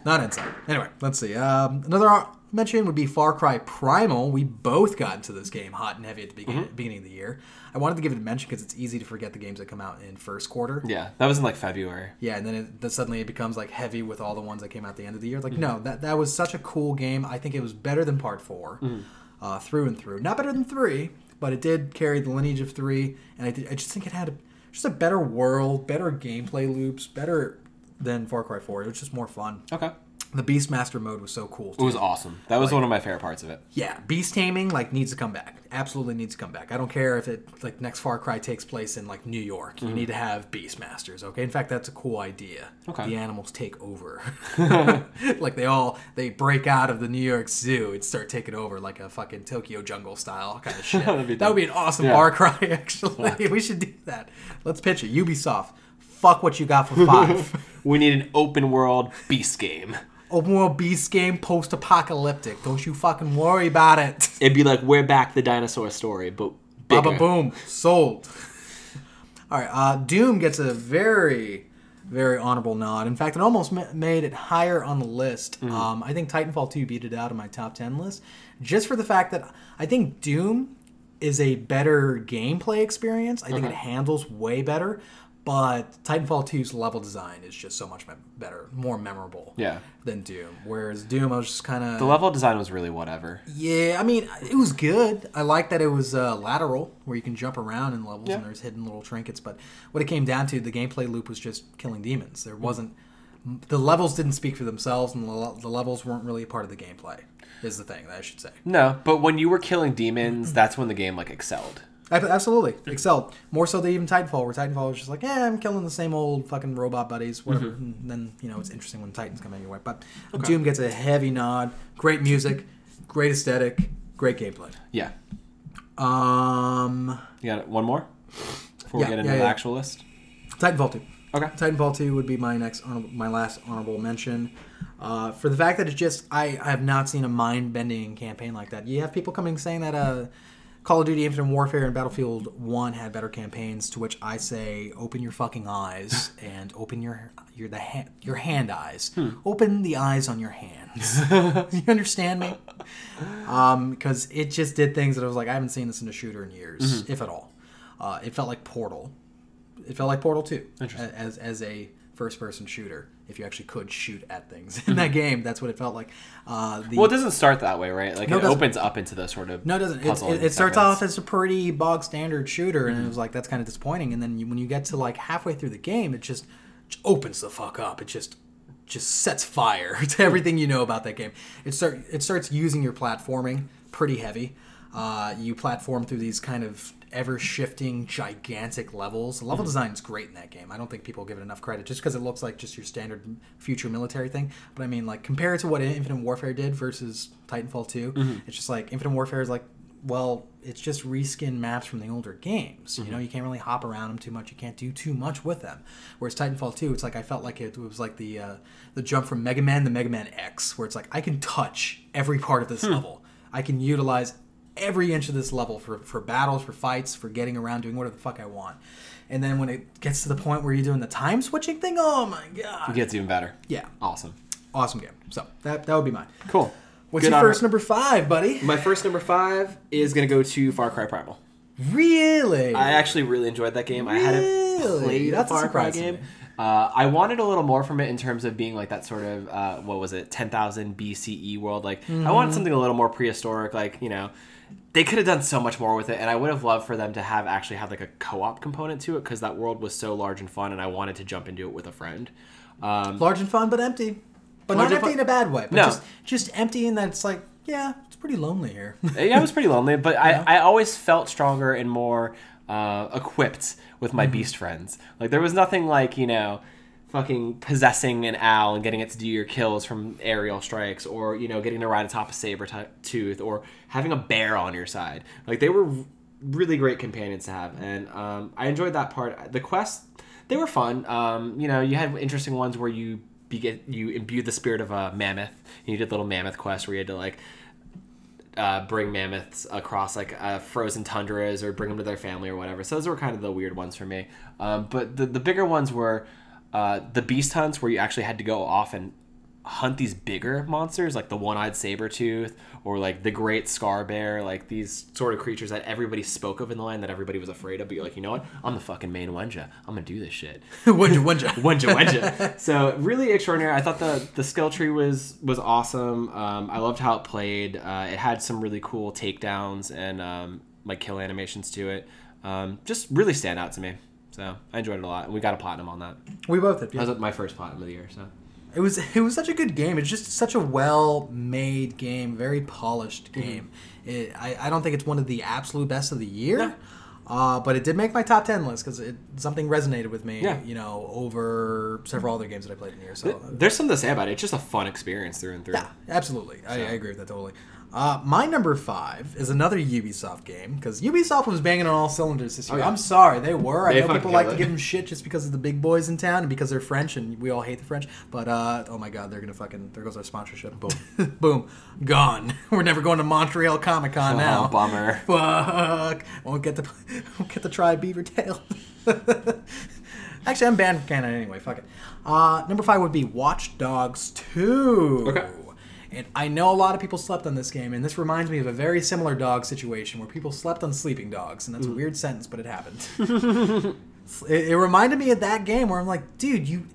Not inside. Anyway, let's see. Um, another mention would be Far Cry Primal. We both got into this game hot and heavy at the beginning, beginning of the year. I wanted to give it a mention because it's easy to forget the games that come out in first quarter. Yeah, that was in like February. Yeah, and then it, then suddenly it becomes like heavy with all the ones that came out at the end of the year. Like, no, that that was such a cool game. I think it was better than Part 4 uh, through and through. Not better than three, but it did carry the lineage of three, and I, did, I just think it had a, just a better world, better gameplay loops, better than Far Cry Four. It was just more fun. Okay. The Beastmaster mode was so cool. It was awesome. That was one of my favorite parts of it. Yeah, beast taming like needs to come back. Absolutely needs to come back. I don't care if it like next Far Cry takes place in like New York. You mm-hmm. need to have beastmasters. Okay, in fact, that's a cool idea. Okay. the animals take over. like they all they break out of the New York Zoo and start taking over like a fucking Tokyo Jungle style kind of shit. That would be an awesome Yeah. Far Cry. Actually, we should do that. Let's pitch it. Ubisoft, fuck what you got for five. We need an open world beast game. Open world beast game, post apocalyptic. Don't you fucking worry about it. It'd be like we're back the dinosaur story, but bigger. Baba boom, sold. All right, uh, Doom gets a very, very honorable nod. In fact, it almost ma- made it higher on the list. Mm-hmm. Um, I think Titanfall 2 beat it out of my top 10 list, just for the fact that I think Doom is a better gameplay experience. I think it handles way better, but Titanfall 2's level design is just so much better, more memorable Yeah. than Doom. Whereas Doom, I was just kind of The level design was really whatever. yeah, I mean, it was good. I like that it was uh, lateral, where you can jump around in levels Yeah. and there's hidden little trinkets. But what it came down to, the gameplay loop was just killing demons. There wasn't. The levels didn't speak for themselves, and the, the levels weren't really a part of the gameplay. Is the thing that I should say. No, but when you were killing demons, that's when the game like excelled. Ab- Absolutely, excelled more so than even Titanfall, where Titanfall was just like, yeah, I'm killing the same old fucking robot buddies, whatever. And then you know it's interesting when Titans come in your way. But Doom gets a heavy nod. Great music, great aesthetic, great gameplay. Yeah. Um, You got one more before Yeah, we get into yeah, the actual list. Titanfall 2. Okay. Titanfall 2 would be my next, my last honorable mention. Uh, for the fact that it's just, I, I have not seen a mind bending campaign like that. You have people coming saying that uh, Call of Duty Infinite Warfare and Battlefield 1 had better campaigns, to which I say open your fucking eyes and open your your the ha- your hand eyes. Open the eyes on your hands. you understand me? Um, because it just did things that I was like, I haven't seen this in a shooter in years, if at all. Uh, it felt like Portal. It felt like Portal 2 Interesting. as as a first person shooter. If you actually could shoot at things in that game, that's what it felt like. Uh, the, Well, it doesn't start that way, right? Like No, it it opens up into the sort of no, it doesn't. It, it, it starts off as a pretty bog standard shooter, and it was like that's kind of disappointing. And then you, when you get to like halfway through the game, it just, just opens the fuck up. It just just sets fire to everything you know about that game. It start it starts using your platforming pretty heavy. Uh, you platform through these kind of ever shifting gigantic levels. The level mm-hmm. design is great in that game. I don't think people give it enough credit just because it looks like just your standard future military thing. But I mean, like compared to what Infinite Warfare did versus Titanfall 2, mm-hmm. it's just like Infinite Warfare is like, well, it's just reskin maps from the older games. You know, mm-hmm. you can't really hop around them too much. You can't do too much with them. Whereas Titanfall 2, it's like I felt like it was like the uh, the jump from Mega Man to Mega Man X, where it's like I can touch every part of this hmm. level. I can utilize every inch of this level for, for battles, for fights, for getting around, doing whatever the fuck I want. And then when it gets to the point where you're doing the time switching thing, oh my god. It gets even better. Yeah. Awesome. Awesome game. So that that would be mine. Cool. What's Good your honor. first number five, buddy? My first number five is gonna go to Far Cry Primal. Really? I actually really enjoyed that game. I hadn't Really? played That's a Far Cry game. Uh, I wanted a little more from it in terms of being like that sort of uh, what was it, ten thousand BCE world. Like I Mm-hmm. wanted something a little more prehistoric. Like you know, they could have done so much more with it, and I would have loved for them to have actually have like a co-op component to it because that world was so large and fun, and I wanted to jump into it with a friend. Um, Large and fun, but empty. But not empty fun- in a bad way. But No. just just empty in that it's like, yeah, it's pretty lonely here. yeah, it was pretty lonely, but I, I always felt stronger and more uh, equipped with Mm-hmm. my beast friends. Like there was nothing like you know, fucking possessing an owl and getting it to do your kills from aerial strikes, or you know, getting to ride atop a saber t- tooth, or having a bear on your side. Like they were really great companions to have, and um, I enjoyed that part. The quests they were fun. Um, you know, you had interesting ones where you. Get, you imbued the spirit of a mammoth. And you did little mammoth quests where you had to like uh, bring mammoths across like uh, frozen tundras or bring them to their family or whatever. So those were kind of the weird ones for me. Um, but the, the bigger ones were uh, the beast hunts where you actually had to go off and hunt these bigger monsters like the one-eyed saber-tooth or like the great scar bear like these sort of creatures that everybody spoke of in the land that everybody was afraid of but you're like you know what i'm the fucking main wenja i'm gonna do this shit Wunja, wunja. Wenja Wenja. so really extraordinary. I thought the the skill tree was was awesome. Um, I loved how it played. Uh, it had some really cool takedowns and um, like kill animations to it. Um, just really stand out to me. So I enjoyed it a lot. We got a platinum on that. We both did. That was my first platinum of the year. So It was it was such a good game. It's just such a well made game, very polished game. It, I, I don't think it's one of the absolute best of the year, No. uh, but it did make my top ten list because it something resonated with me. Yeah. You know, over several other games that I played in the year. So there's something to say about it. It's just a fun experience through and through. yeah, absolutely. I, I agree with that totally. Uh, my number five is another Ubisoft game because Ubisoft was banging on all cylinders this year. Oh, yeah. I'm sorry, they were. I know people like to give them shit just because of the big boys in town and because they're French and we all hate the French. But uh, oh my god, they're gonna fucking there goes our sponsorship. Boom, boom, gone. We're never going to Montreal Comic Con Oh, now. bummer. Fuck. Won't get to won't get to try Beaver Tail. Actually, I'm banned from Canada anyway. Fuck it. Uh, number five would be Watch Dogs Two. Okay. And I know a lot of people slept on this game, and this reminds me of a very similar dog situation where people slept on sleeping dogs, and that's a weird sentence, but it happened. it, it reminded me of that game where I'm like, dude, you.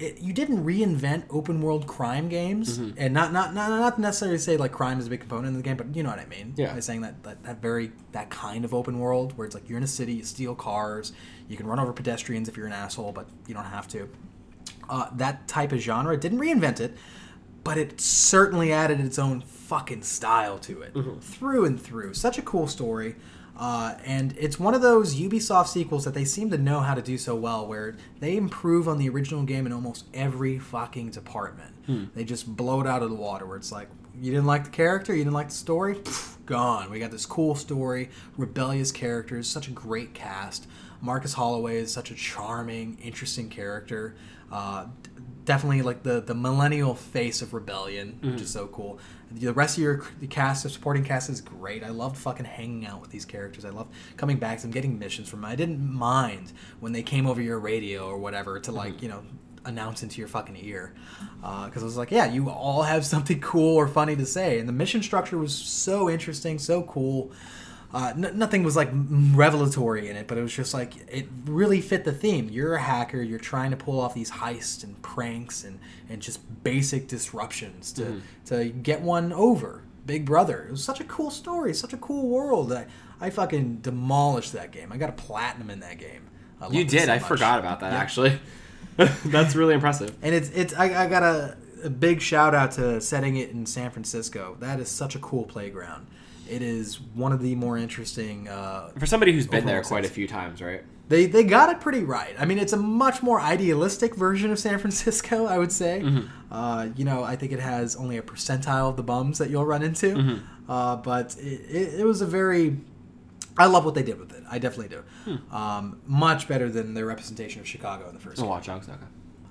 It, you didn't reinvent open world crime games, and not, not not not necessarily say like crime is a big component in the game, but you know what I mean. Yeah. By saying that, that that very that kind of open world where it's like you're in a city, you steal cars, you can run over pedestrians if you're an asshole, but you don't have to. Uh, that type of genre it didn't reinvent it, but it certainly added its own fucking style to it through and through. Such a cool story. Uh, and it's one of those Ubisoft sequels that they seem to know how to do so well, where they improve on the original game in almost every fucking department. They just blow it out of the water. Where it's like, you didn't like the character, you didn't like the story, Pfft, gone. We got this cool story, rebellious characters, such a great cast. Marcus Holloway is such a charming, interesting character. Uh, definitely like the the millennial face of rebellion, which mm-hmm. is so cool. The rest of your the cast, the supporting cast is great. I loved fucking hanging out with these characters. I loved coming back to them, getting missions from them. I didn't mind when they came over your radio or whatever to like mm-hmm. you know announce into your fucking ear uh, because I was like, yeah, you all have something cool or funny to say, and the mission structure was so interesting, so cool. Uh, n- nothing was like revelatory in it, but it was just like it really fit the theme. You're a hacker. You're trying to pull off these heists and pranks and, and just basic disruptions to to get one over. Big Brother. It was such a cool story, such a cool world. I, I fucking demolished that game. I got a platinum in that game. I You did. so I forgot about that Yeah. actually. That's really impressive. And it's it's I, I got a, a big shout out to setting it in San Francisco. That is such a cool playground. It is one of the more interesting. Uh, For somebody who's been there quite a few times, right? they they got it pretty right. I mean, it's a much more idealistic version of San Francisco, I would say. Uh, you know, I think it has only a percentile of the bums that you'll run into, uh, but it, it, it was a very. I love what they did with it. I definitely do. Um, much better than their representation of Chicago in the first. Oh. Watch Dogs. Okay.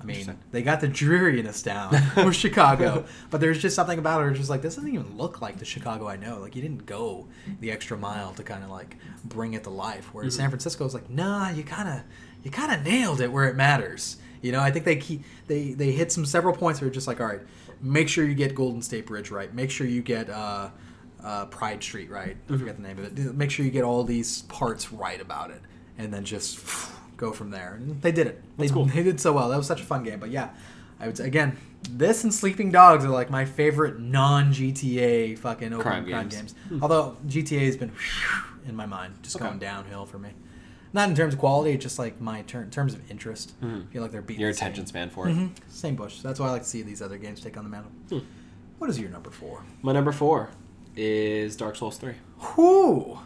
I mean, they got the dreariness down with Chicago, but there's just something about it. where it's just like this doesn't even look like the Chicago I know. Like you didn't go the extra mile to kind of like bring it to life. Whereas San Francisco is like, nah, you kind of you kind of nailed it where it matters. You know, I think they keep they they hit some several points where it's just like, all right, make sure you get Golden State Bridge right. Make sure you get. uh uh, Pride Street, right? I forget the name of it. Make sure you get all these parts right about it, and then just go from there. And they did it. They, cool. they did so well. That was such a fun game. But yeah, I would say, again, this and Sleeping Dogs are like my favorite non GTA fucking open Crime crime, games. games. Although GTA has been in my mind, just Okay. going downhill for me. Not in terms of quality, just like my ter- terms of interest. I feel like they're beating Your the attention span for it. Mhm. Same bush. That's why I like to see these other games take on the mantle. Hmm. What is your number four? My number four is Dark Souls 3. Whoo!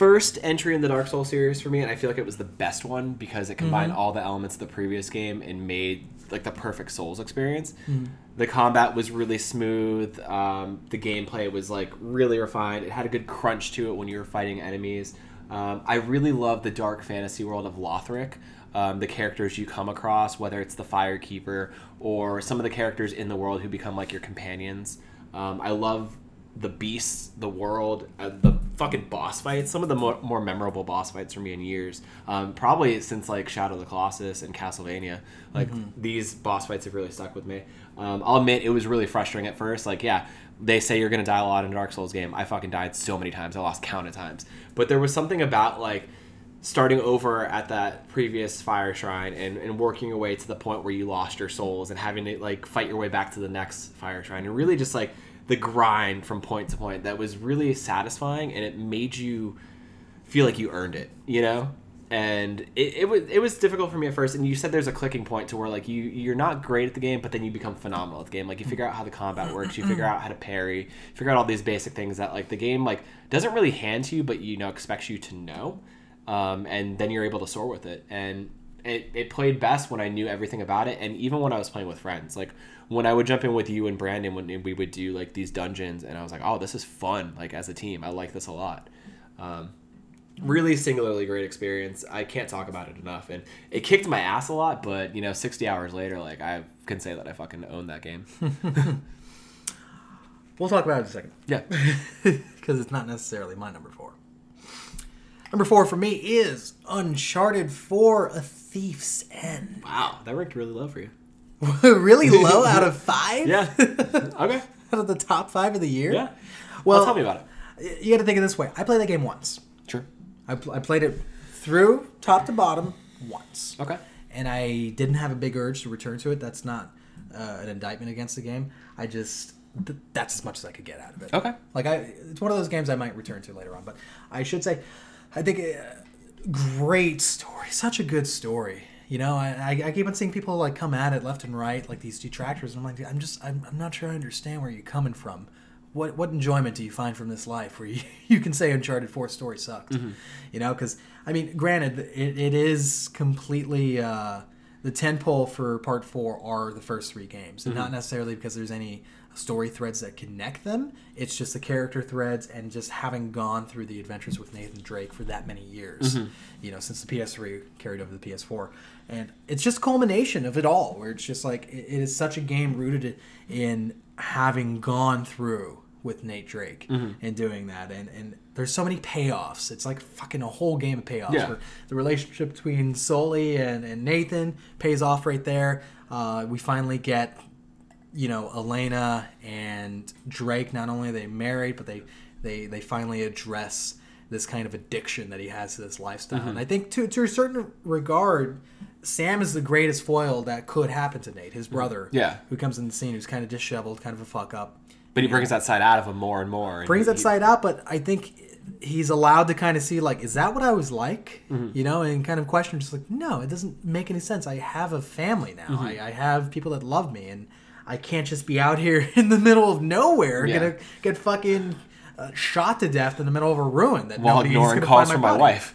First entry in the Dark Souls series for me, and I feel like it was the best one because it combined Mm-hmm. all the elements of the previous game and made like the perfect Souls experience. Mm-hmm. The combat was really smooth. Um, the gameplay was like really refined. It had a good crunch to it when you were fighting enemies. Um, I really love the dark fantasy world of Lothric. Um, the characters you come across, whether it's the Firekeeper or some of the characters in the world who become like your companions. Um, I love the beasts, the world, uh, the fucking boss fights. Some of the more, more memorable boss fights for me in years. Um, probably since like Shadow of the Colossus and Castlevania. Like these boss fights have really stuck with me. Um, I'll admit it was really frustrating at first. Like yeah, they say you're gonna die a lot in a Dark Souls game. I fucking died so many times. I lost count of times. But there was something about like starting over at that previous fire shrine and, and working your way to the point where you lost your souls and having to like fight your way back to the next fire shrine and really just like the grind from point to point that was really satisfying and it made you feel like you earned it you know? And it, it was it was difficult for me at first and you said there's a clicking point to where like you you're not great at the game but then you become phenomenal at the game. Like you figure out how the combat works you figure out how to parry figure out all these basic things that like the game like doesn't really hand to you but you know expects you to know um, and then you're able to soar with it. And it, it played best when i knew everything about it and even when i was playing with friends. Like when i would jump in with you and brandon when we would do like these dungeons and i was like oh this is fun like as a team i like this a lot um, really singularly great experience i can't talk about it enough and it kicked my ass a lot but you know 60 hours later like i can say that i fucking own that game We'll talk about it in a second. yeah because it's not necessarily my number four. Number four for me is Uncharted 4 A Thief's End. wow that ranked really low for you really low out of five? yeah okay out of the top five of the year? yeah Well, well tell me about it You got to think of it this way I played that game once. sure I, pl- I played it through top to bottom once. okay And I didn't have a big urge to return to it. That's not uh, an indictment against the game. I just. Th- that's as much as I could get out of it. Okay. Like I, it's one of those games I might return to later on. But I should say, I think uh, great story, such a good story. You know, I, I, I keep on seeing people like come at it left and right, like these detractors, and I'm like, I'm just, I'm, I'm not sure I understand where you're coming from. What what enjoyment do you find from this life where you, you can say Uncharted Four story sucked? Mm-hmm. You know, because I mean, granted, it, it is completely. Uh, the tentpole for part four are the first three games, and not mm-hmm. necessarily because there's any story threads that connect them. It's just the character threads and just having gone through the adventures with Nathan Drake for that many years, mm-hmm. you know, since the PS3 carried over to the PS4. And it's just culmination of it all, where it's just like it, it is such a game rooted in having gone through with Nate Drake and doing that. And, and there's so many payoffs. It's like fucking a whole game of payoffs. Yeah. the relationship between Sully and, and Nathan pays off right there. Uh, we finally get, you know, Elena and Drake. Not only are they married, but they they they finally address this kind of addiction that he has to this lifestyle. And I think to to a certain regard, Sam is the greatest foil that could happen to Nate, his brother. Yeah. who comes in the scene, who's kind of disheveled, kind of a fuck up But he brings that side out of him more and more. and brings he- that side out, but I think he's allowed to kind of see like, is that what I was like? Mm-hmm. You know, and kind of question just like, no, it doesn't make any sense. I have a family now. Mm-hmm. I, I have people that love me, and I can't just be out here in the middle of nowhere Yeah. gonna get fucking uh, shot to death in the middle of a ruin that while nobody's ignoring gonna calls from my body. wife.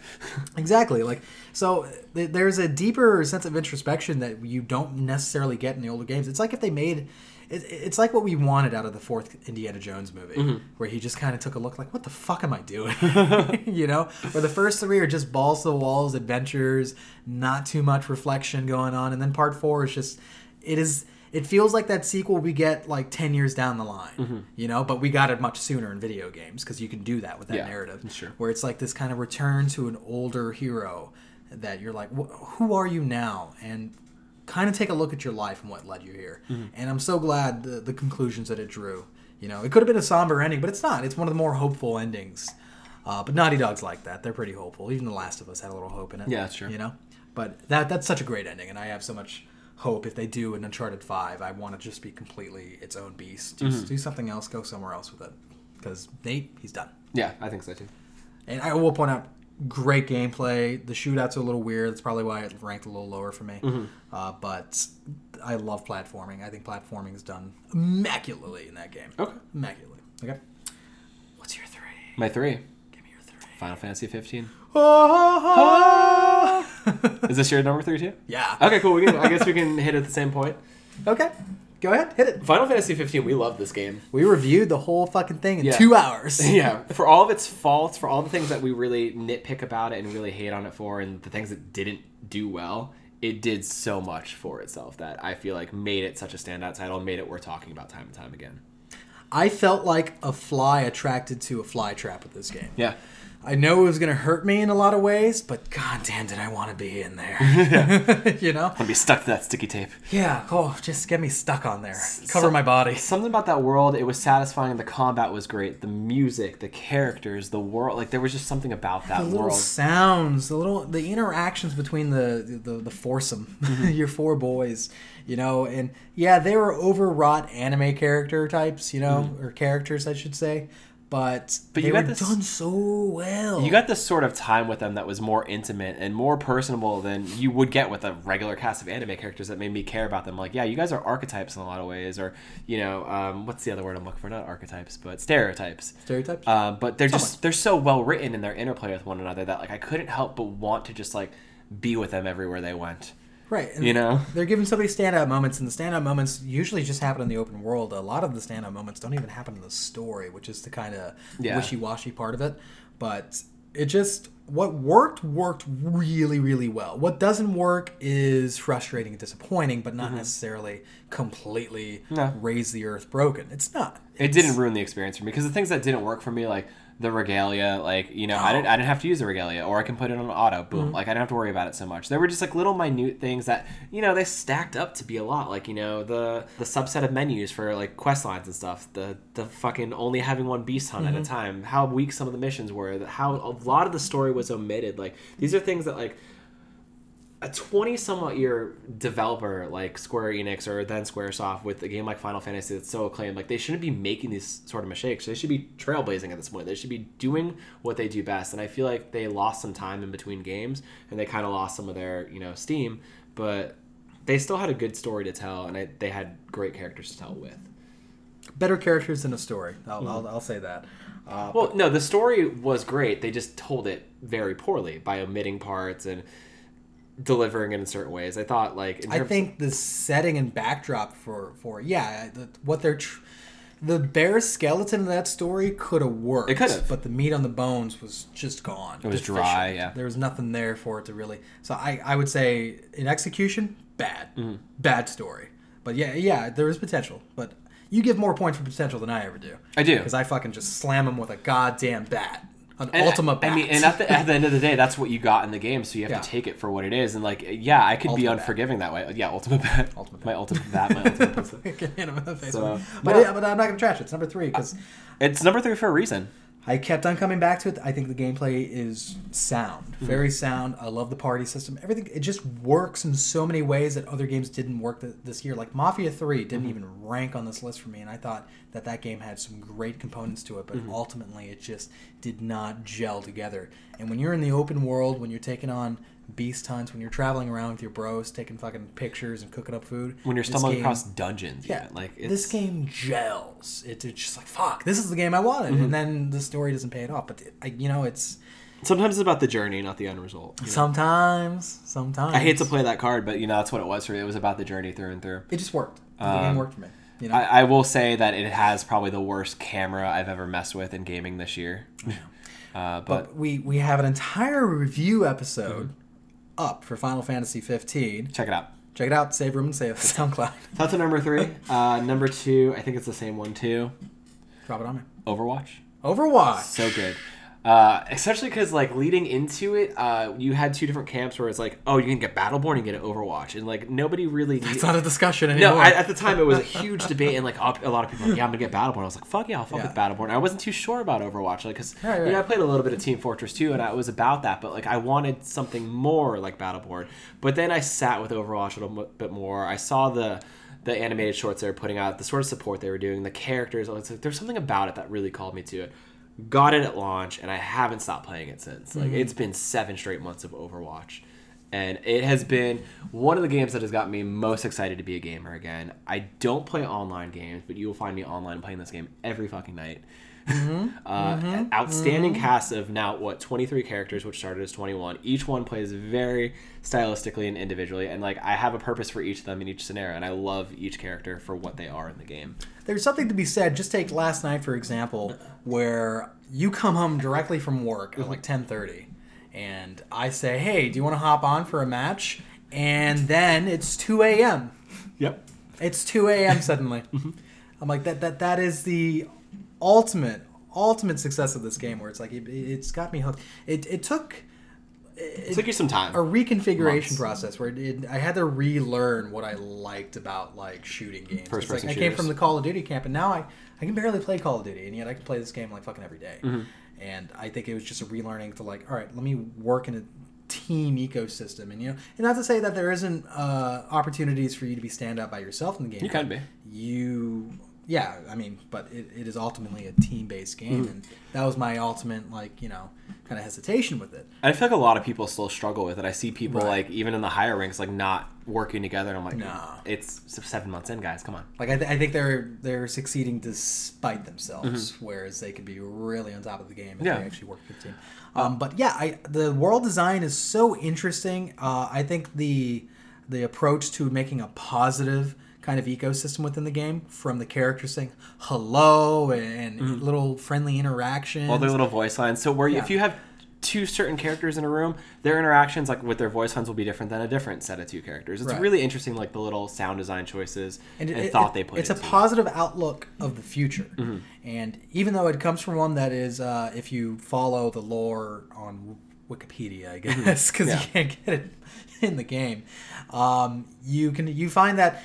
Exactly. Like so, th- there's a deeper sense of introspection that you don't necessarily get in the older games. It's like if they made. It, it's like what we wanted out of the fourth Indiana Jones movie, Mm-hmm. where he just kind of took a look like, "What the fuck am I doing?" you know. Where the first three are just balls to the walls adventures, not too much reflection going on, and then part four is just, it is. It feels like that sequel we get like ten years down the line, Mm-hmm. you know. But we got it much sooner in video games because you can do that with that Yeah, narrative sure. where it's like this kind of return to an older hero that you're like, "Wh- who are you now? And kind of take a look at your life and what led you here. Mm-hmm. And I'm so glad the, the conclusions that it drew. You know, it could have been a somber ending, but it's not. It's one of the more hopeful endings. Uh, but Naughty Dog's like that. They're pretty hopeful. Even The Last of Us had a little hope in it. Yeah, that's true. You know, but that that's such a great ending, and I have so much hope if they do an Uncharted Five. I want to just be completely its own beast. Do, Mm-hmm. do something else. Go somewhere else with it. Because Nate, he's done. Yeah, I think so too. And I will point out, great gameplay. The shootouts are a little weird. That's probably why it ranked a little lower for me. Mm-hmm. Uh, but I love platforming. I think platforming is done immaculately in that game. Okay. Immaculately. Okay. What's your three? My three, Give me your three. Final Fantasy 15. Ah! Is this your number three too? yeah. Okay, cool. We can, I guess we can hit at the same point. Okay. Go ahead. Hit it. Final Fantasy 15. We love this game. We reviewed the whole fucking thing in Yeah. two hours. yeah, for all of its faults, for all the things that we really nitpick about it and really hate on it for, and the things it didn't do well, it did so much for itself that I feel like made it such a standout title, made it worth talking about time and time again. I felt like a fly attracted to a fly trap with this game. Yeah, I know it was going to hurt me in a lot of ways, but god damn did I want to be in there. you know? I'd be stuck to that sticky tape. Yeah, oh, just get me stuck on there. Cover my body. Something about that world, it was satisfying. The combat was great. The music, the characters, the world, like there was just something about that The little world. sounds, the little the interactions between the the, the foursome, Mm-hmm. your four boys, you know, and yeah, they were overwrought anime character types, you know, or characters I should say, but. But they you were got this- done so well. You got this sort of time with them that was more intimate and more personable than you would get with a regular cast of anime characters that made me care about them. Like, yeah, you guys are archetypes in a lot of ways, or you know, um, what's the other word I'm looking for? Not archetypes, but stereotypes. stereotypes. Uh, but they're just Somewhat. they're so well written in their interplay with one another that like I couldn't help but want to just like be with them everywhere they went. Right. and You know? They're giving so somebody standout moments, and the standout moments usually just happen in the open world. A lot of the standout moments don't even happen in the story, which is the kind of Yeah. wishy washy part of it. But it just, what worked, worked really, really well. What doesn't work is frustrating and disappointing, but not necessarily completely Mm-hmm. No. raise the earth broken. It's not. It didn't ruin the experience for me because the things that didn't work for me, like the regalia, like you know, I didn't, oh. I didn't have to use the regalia, or I can put it on auto, boom, mm-hmm. like I didn't have to worry about it so much. There were just like little minute things that you know they stacked up to be a lot, like you know the the subset of menus for like quest lines and stuff, the the fucking only having one beast hunt at a mm-hmm. time, how weak some of the missions were, how a lot of the story was omitted. Like these are things that like a 20 somewhat year developer like Square Enix or then Squaresoft with a game like Final Fantasy that's so acclaimed, like they shouldn't be making these sort of mistakes. They should be trailblazing at this point. They should be doing what they do best. And I feel like they lost some time in between games and they kind of lost some of their, you know, steam, but they still had a good story to tell and I, they had great characters to tell with. Better characters than a story. I'll, Mm-hmm. I'll, I'll say that. Uh, Well, no, the story was great. They just told it very poorly by omitting parts and delivering it in certain ways. I thought like in I terms- think the setting and backdrop for for yeah, the, what they're tr- the bare skeleton of that story could have worked. It could've. but the meat on the bones was just gone. It was deficient. dry, yeah. There was nothing there for it to really. So I, I would say in execution, bad, Mm-hmm. bad story. But yeah, yeah, there is potential. But you give more points for potential than I ever do. I do. because I fucking just slam him with a goddamn bat, an And ultimate bat. I mean, and at the, at the end of the day, that's what you got in the game, so you have Yeah. to take it for what it is. And like, yeah, I could be Ultimate bat. unforgiving that way. Yeah, ultimate bat. Ultimate my ultimate bat. My ultimate pistol. Hit him in the face So, but, yeah, but I'm not gonna trash it. It's number three because It's number three for a reason. I kept on coming back to it. I think the gameplay is sound, Mm-hmm. very sound. I love the party system. Everything it just works in so many ways that other games didn't work th- this year. Like Mafia Three didn't Mm-hmm. even rank on this list for me, and I thought that that game had some great components to it, but Mm-hmm. ultimately it just did not gel together. And when you're in the open world, when you're taking on beast hunts, when you're traveling around with your bros, taking fucking pictures and cooking up food, When you're this stumbling game- across dungeons, yeah, even. like it's, this game gels. It, it's just like fuck. This is the game I wanted, Mm-hmm. and then the story doesn't pay it off. But I, you know, it's Sometimes it's about the journey, not the end result. you know? sometimes, sometimes I hate to play that card, but you know that's what it was for me. It was about the journey through and through. It just worked. The Um, game worked for me. You know, I, I will say that it has probably the worst camera I've ever messed with in gaming this year. uh, but, but we we have an entire review episode Mm-hmm. Up for Final Fantasy 15. check it out. Check it out. Save room and save SoundCloud. That's a number three. Uh, number two, I think it's the same one too. Drop it on me. Overwatch. Overwatch. So good. Uh, especially because like leading into it, uh, you had two different camps where it's like, oh, you can get Battleborn and get Overwatch, and like nobody really. It's not a discussion anymore. no, I, at the time it was a huge debate, and like a lot of people, were like, yeah, I'm gonna get Battleborn. I was like, fuck yeah, I'll fuck Yeah. with Battleborn. I wasn't too sure about Overwatch, like, cause Right, you know, I played a little bit of Team Fortress 2, and I was about that, but like I wanted something more like Battleborn. But then I sat with Overwatch a little bit more. I saw the the animated shorts they were putting out, the sort of support they were doing, the characters. I was like, there's something about it that really called me to it. Got it at launch, and I haven't stopped playing it since. Like mm-hmm. it's been seven straight months of Overwatch, and it has been one of the games that has got me most excited to be a gamer again. I don't play online games, but you will find me online playing this game every fucking night. Mm-hmm. uh, mm-hmm. Outstanding cast of now what twenty three characters, which started as twenty one. Each one plays very stylistically and individually, and like I have a purpose for each of them in each scenario, and I love each character for what they are in the game. There's something to be said. Just take last night for example, uh-huh. Where you come home directly from work at mm-hmm. like 10:30, and I say, "Hey, do you want to hop on for a match?" And then it's 2 a.m. Yep. It's 2 a.m. suddenly. Mm-hmm. I'm like that. That that is the ultimate ultimate success of this game, where it's like it, it's got me hooked. It it took It took you some time. a reconfiguration Months. process where it, I had to relearn what I liked about like shooting games. First-person like I came from the Call of Duty camp, and now I I can barely play Call of Duty, and yet I can play this game like fucking every day. Mm-hmm. And I think it was just a relearning to like, all right, let me work in a team ecosystem, and you know, and not to say that there isn't uh, opportunities for you to be stand out by yourself in the game. You can be. You. Yeah, I mean, but it, it is ultimately a team-based game, Mm-hmm. and that was my ultimate, like, you know, kind of hesitation with it. I feel like a lot of people still struggle with it. I see people Right. like even in the higher ranks like not working together. And I'm like, No. it's seven months in, guys. Come on. Like I, th- I think they're they're succeeding despite themselves, Mm-hmm. whereas they could be really on top of the game if Yeah. they actually work with a team. Um, but yeah, I the world design is so interesting. Uh, I think the the approach to making a positive kind of ecosystem within the game, from the characters saying hello and little friendly interactions. Mm-hmm. All their little voice lines. So where Yeah. if you have two certain characters in a room, their interactions like with their voice lines will be different than a different set of two characters. It's Right. really interesting, like the little sound design choices and, it- thought it- they put. It's a into it. positive outlook of the future, Mm-hmm. and even though it comes from one that is, uh, if you follow the lore on Wikipedia, I guess, because Mm-hmm. Yeah. you can't get it in the game, um, you can you find that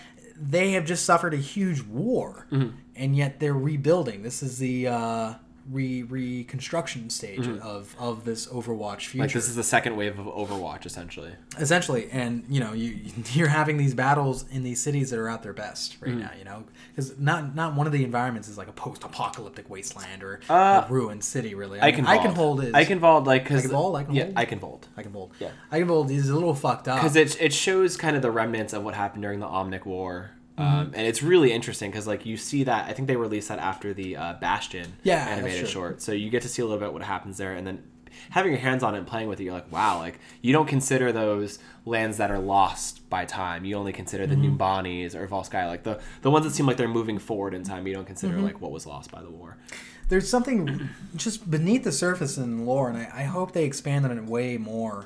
they have just suffered a huge war, Mm-hmm. and yet they're rebuilding. This is the uh, re reconstruction stage of of this Overwatch future Mm-hmm. Like this is the second wave of Overwatch, essentially. essentially and you know you you're having these battles in these cities that are at their best Mm-hmm. right now you know because not not one of the environments is like a post-apocalyptic wasteland or Uh, a ruined city really I can mean, can. hold it. I can Eichenwalde, like because Eichenwalde, Eichenwalde? yeah, I can vault. I can Eichenwalde Yeah. I can Eichenwalde is a little fucked up because it, it shows kind of the remnants of what happened during the Omnic War. Mm-hmm. Um, and it's really interesting because like you see that I think they released that after the uh, Bastion Yeah, animated short, so you get to see a little bit what happens there, and then having your hands on it and playing with it, you're like, wow, like you don't consider those lands that are lost by time. You only consider the Mm-hmm. Numbanis or Volskaya, like the the ones that seem like they're moving forward in time. You don't consider Mm-hmm. like what was lost by the war. There's something just beneath the surface in lore, and I, I hope they expand on it way more.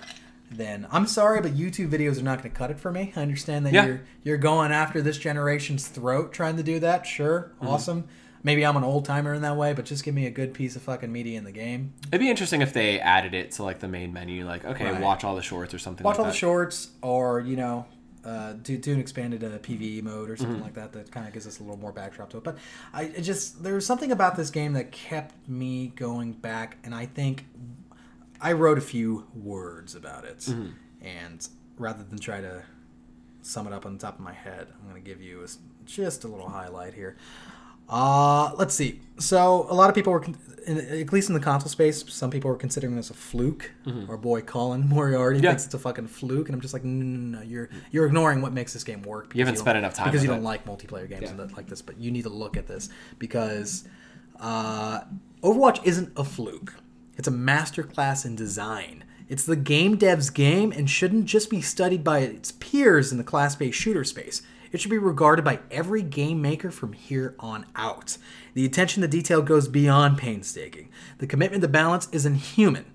Than I'm sorry, but YouTube videos are not going to cut it for me. I understand that Yeah. you're you're going after this generation's throat, trying to do that. Sure, Mm-hmm. awesome. Maybe I'm an old timer in that way, but just give me a good piece of fucking media in the game. It'd be interesting if they added it to like the main menu, like okay, Right. watch all the shorts or something. Like that. Watch like all the shorts, or you know, uh, do do an expanded uh, PVE mode or Mm-hmm. something like that. That kind of gives us a little more backdrop to it. But I it just there was something about this game that kept me going back, and I think I wrote a few words about it, Mm-hmm. and rather than try to sum it up on the top of my head, I'm going to give you a just a little highlight here. Uh, let's see. So a lot of people were, in, at least in the console space, some people were considering this a fluke. Our boy Colin Moriarty Mm-hmm. Yeah. thinks it's a fucking fluke, and I'm just like, no, no, no, you're you're ignoring what makes this game work. You haven't don't- spent enough time because you don't like multiplayer games Yeah. like this. But you need to look at this because uh, Overwatch isn't a fluke. It's a masterclass in design. It's the game dev's game and shouldn't just be studied by its peers in the class-based shooter space. It should be regarded by every game maker from here on out. The attention to detail goes beyond painstaking. The commitment to balance is inhuman.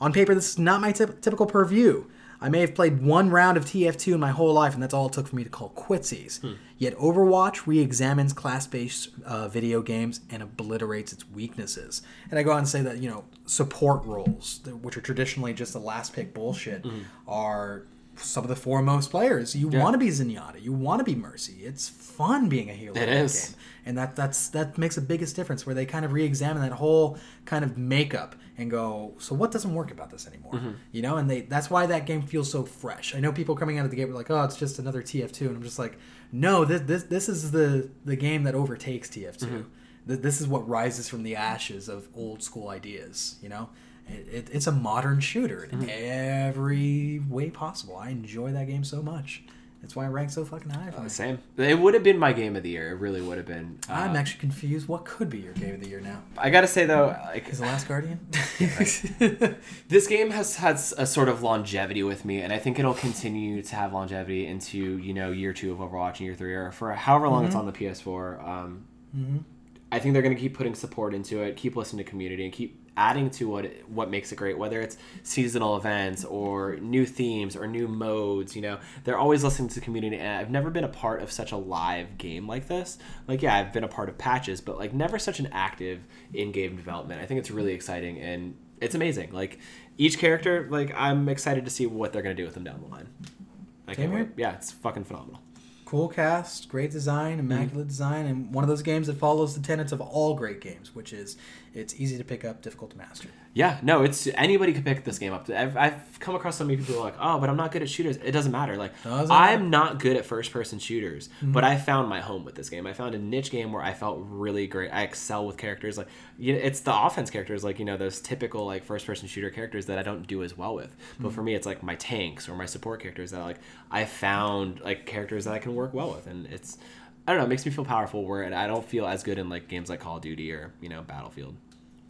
On paper, this is not my typ- typical purview. I may have played one round of TF2 in my whole life, and that's all it took for me to call quitsies. Yet Overwatch re examines class based uh, video games and obliterates its weaknesses. And I go on and say that, you know, support roles, which are traditionally just the last pick bullshit, are some of the foremost players. You want to be Zenyatta, you want to be Mercy. It's fun being a hero. It is. game and that that's that makes the biggest difference where they kind of re-examine that whole kind of makeup and go so what doesn't work about this anymore Mm-hmm. you know and they that's why that game feels so fresh i know people coming out of the gate were like oh it's just another tf2 and i'm just like no this this, this is the the game that overtakes tf2 Mm-hmm. This is what rises from the ashes of old school ideas you know it, it, it's a modern shooter in Mm-hmm. every way possible i enjoy that game so much that's why i rank so fucking high for me. Same. It would have been my game of the year. It really would have been. Uh, i'm actually confused what could be your game of the year now I gotta say though, like Is the Last Guardian? this game has had a sort of longevity with me, and I think it'll continue to have longevity into you know year two of Overwatch and year three, or for however long it's on the PS4. Um, I think they're going to keep putting support into it, keep listening to community, and keep adding to what what makes it great. Whether it's seasonal events or new themes or new modes, you know, they're always listening to the community. And I've never been a part of such a live game like this. Like, yeah, I've been a part of patches, but like never such an active in-game development. I think it's really exciting and it's amazing. Like each character, like I'm excited to see what they're going to do with them down the line. I can't wait. Yeah, it's fucking phenomenal. Cool cast, great design, mhm. immaculate design, and one of those games that follows the tenets of all great games, which is it's easy to pick up, difficult to master. Yeah, no, it's anybody could pick this game up. I've, I've come across so many people who are like, oh, but I'm not good at shooters. It doesn't matter. Like, Doesn't I'm not good at first person shooters, mm-hmm. but I found my home with this game. I found a niche game where I felt really great. I excel with characters like, you know, it's the offense characters, like you know, those typical like first person shooter characters that I don't do as well with. But mm-hmm. for me, it's like my tanks or my support characters that like I found like characters that I can work well with, and it's. I don't know. It makes me feel powerful. Where I don't feel as good in like games like Call of Duty or you know Battlefield.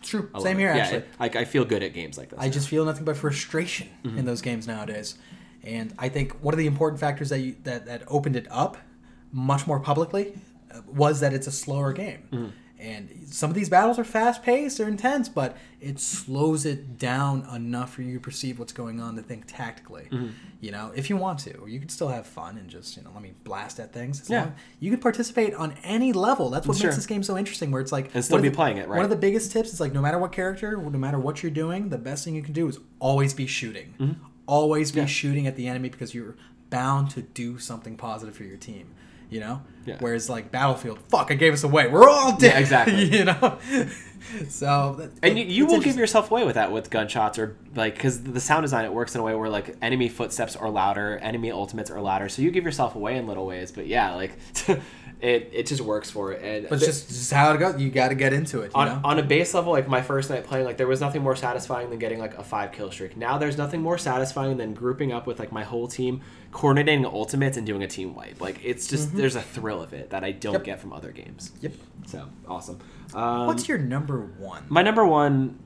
True. I Same here, Yeah, actually. it- like I feel good at games like this. I just feel nothing but frustration Mm-hmm. in those games nowadays. And I think one of the important factors that you, that that opened it up much more publicly uh, was that it's a slower game. Mm-hmm. And some of these battles are fast paced, they're intense, but it slows it down enough for you to perceive what's going on to think tactically. Mm-hmm. You know, if you want to, you can still have fun and just you know let me blast at things. As Yeah. long- you can participate on any level. That's what Sure. makes this game so interesting. Where it's like And still be the- playing it, right? One of the biggest tips is like no matter what character, no matter what you're doing, the best thing you can do is always be shooting. Always be Mm-hmm. Yeah. shooting at the enemy because you're bound to do something positive for your team. You know. Yeah. Whereas like Battlefield, fuck, I gave us away. We're all dead. Yeah, exactly. you know. so. that- and you, you will give yourself away with that with gunshots or like because the sound design it works in a way where like enemy footsteps are louder enemy ultimates are louder so you give yourself away in little ways but yeah like it, it just works for it and But it's just, just how it goes. You got to get into it. You on, know. on a base level like my first night playing like there was nothing more satisfying than getting like a five kill streak now there's nothing more satisfying than grouping up with like my whole team coordinating ultimates and doing a team wipe like it's just there's a thrill of it that i don't Yep. get from other games Yep. so awesome um, What's your number one? my number one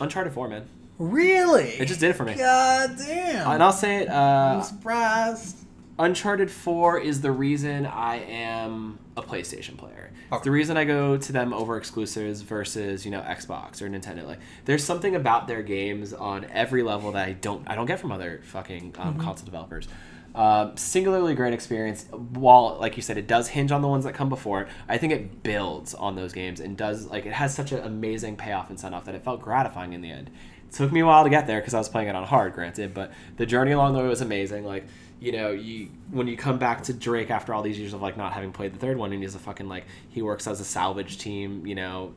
uncharted 4 man Really? It just did it for me. God damn. And I'll say it. I'm Uh, surprised. Uncharted 4 is the reason I am a PlayStation player. Okay. The reason I go to them over exclusives versus, you know, Xbox or Nintendo. Like there's something about their games on every level that I don't I don't get from other fucking um, Mm-hmm. console developers. Um, singularly great experience. While, like you said, it does hinge on the ones that come before it. I think it builds on those games and does like it has such an amazing payoff and send off that it felt gratifying in the end. It took me a while to get there because I was playing it on hard, granted, but the journey along the way was amazing. Like you know, you when you come back to Drake after all these years of like not having played the third one, and he's a fucking like he works as a salvage team, you know,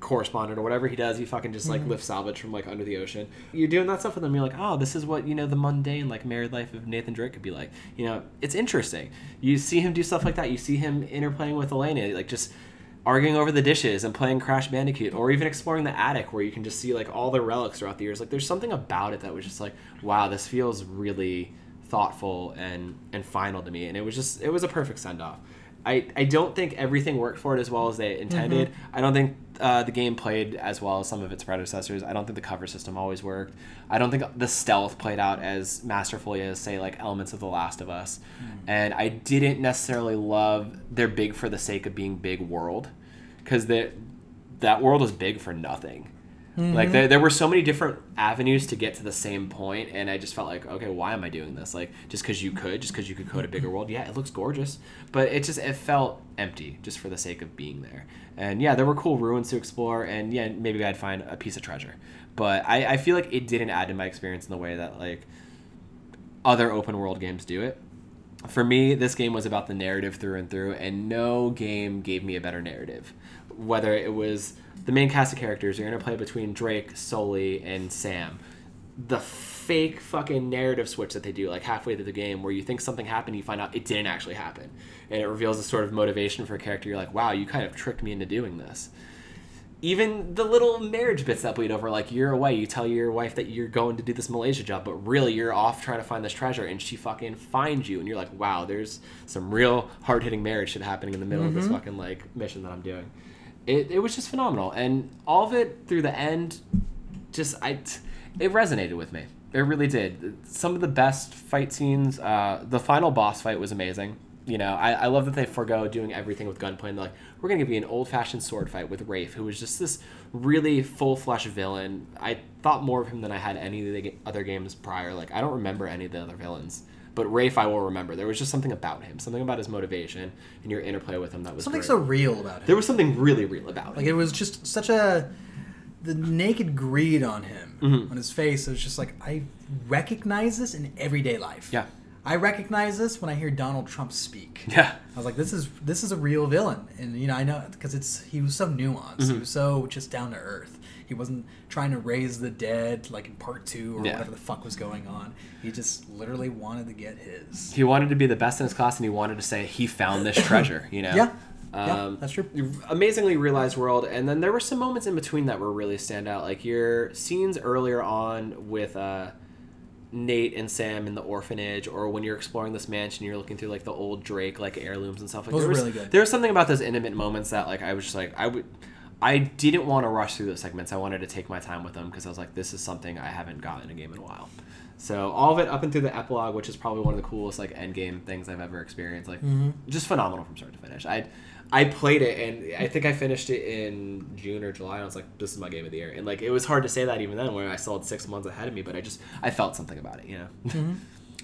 correspondent or whatever he does. He fucking just like mm-hmm. lifts salvage from like under the ocean. You're doing that stuff with him. You're like, oh, this is what you know the mundane like married life of Nathan Drake could be like. You know, it's interesting. You see him do stuff like that. You see him interplaying with Elena, like just arguing over the dishes and playing Crash Bandicoot, or even exploring the attic where you can just see like all the relics throughout the years. Like there's something about it that was just like, wow, this feels really thoughtful and and final to me. And it was just it was a perfect send off. I, I don't think everything worked for it as well as they intended. I don't think uh, the game played as well as some of its predecessors. I don't think the cover system always worked. I don't think the stealth played out as masterfully as, say, like elements of The Last of Us. And I didn't necessarily love their big for the sake of being big world because that world was big for nothing. Like mm-hmm. there, there were so many different avenues to get to the same point, and I just felt like, okay, why am I doing this? Like just because you could, just because you could code a bigger mm-hmm. world, yeah, it looks gorgeous, but it just it felt empty just for the sake of being there. And yeah, there were cool ruins to explore, and yeah, maybe I'd find a piece of treasure, but I, I feel like it didn't add to my experience in the way that like other open world games do it. For me, this game was about the narrative through and through, and no game gave me a better narrative. Whether it was the main cast of characters, you're gonna play between Drake, Sully, and Sam. The fake fucking narrative switch that they do, like halfway through the game, where you think something happened, you find out it didn't actually happen, and it reveals a sort of motivation for a character. You're like, wow, you kind of tricked me into doing this even the little marriage bits that bleed over like you're away you tell your wife that you're going to do this malaysia job but really you're off trying to find this treasure and she fucking finds you and you're like wow there's some real hard-hitting marriage shit happening in the middle of this mm-hmm. fucking like mission that i'm doing it, it was just phenomenal and all of it through the end just i it resonated with me it really did some of the best fight scenes uh, the final boss fight was amazing you know, I, I love that they forego doing everything with gunplay and they're like, we're gonna give you an old fashioned sword fight with Rafe, who was just this really full flesh villain. I thought more of him than I had any of the other games prior. Like I don't remember any of the other villains. But Rafe I will remember. There was just something about him, something about his motivation and your interplay with him that was Something great. so real about him. there was something really real about it. Like him. it was just such a the naked greed on him Mm-hmm. on his face. It was just like I recognize this in everyday life. Yeah. I recognize this when I hear Donald Trump speak. Yeah. I was like, this is this is a real villain, and you know I know because it's he was so nuanced. Mm-hmm. He was so just down to earth. He wasn't trying to raise the dead like in part two or Yeah. whatever the fuck was going on. He just literally wanted to get his. He wanted to be the best in his class and he wanted to say he found this treasure, you know? Yeah. Yeah, Um, that's true. amazingly realized world and then there were some moments in between that were really stand out like your scenes earlier on with uh Nate and Sam in the orphanage, or when you're exploring this mansion, you're looking through like the old Drake like heirlooms and stuff like Those there was, really good. There was something about those intimate moments that like I was just like I would, I didn't want to rush through those segments. I wanted to take my time with them because I was like, this is something I haven't gotten in a game in a while. So all of it up and through the epilogue, which is probably one of the coolest like end game things I've ever experienced. Like Mm-hmm. just phenomenal from start to finish. I I played it and I think I finished it in June or July. And I was like, this is my game of the year. And like it was hard to say that even then, where I still had six months ahead of me. But I just I felt something about it, you know. Mm-hmm.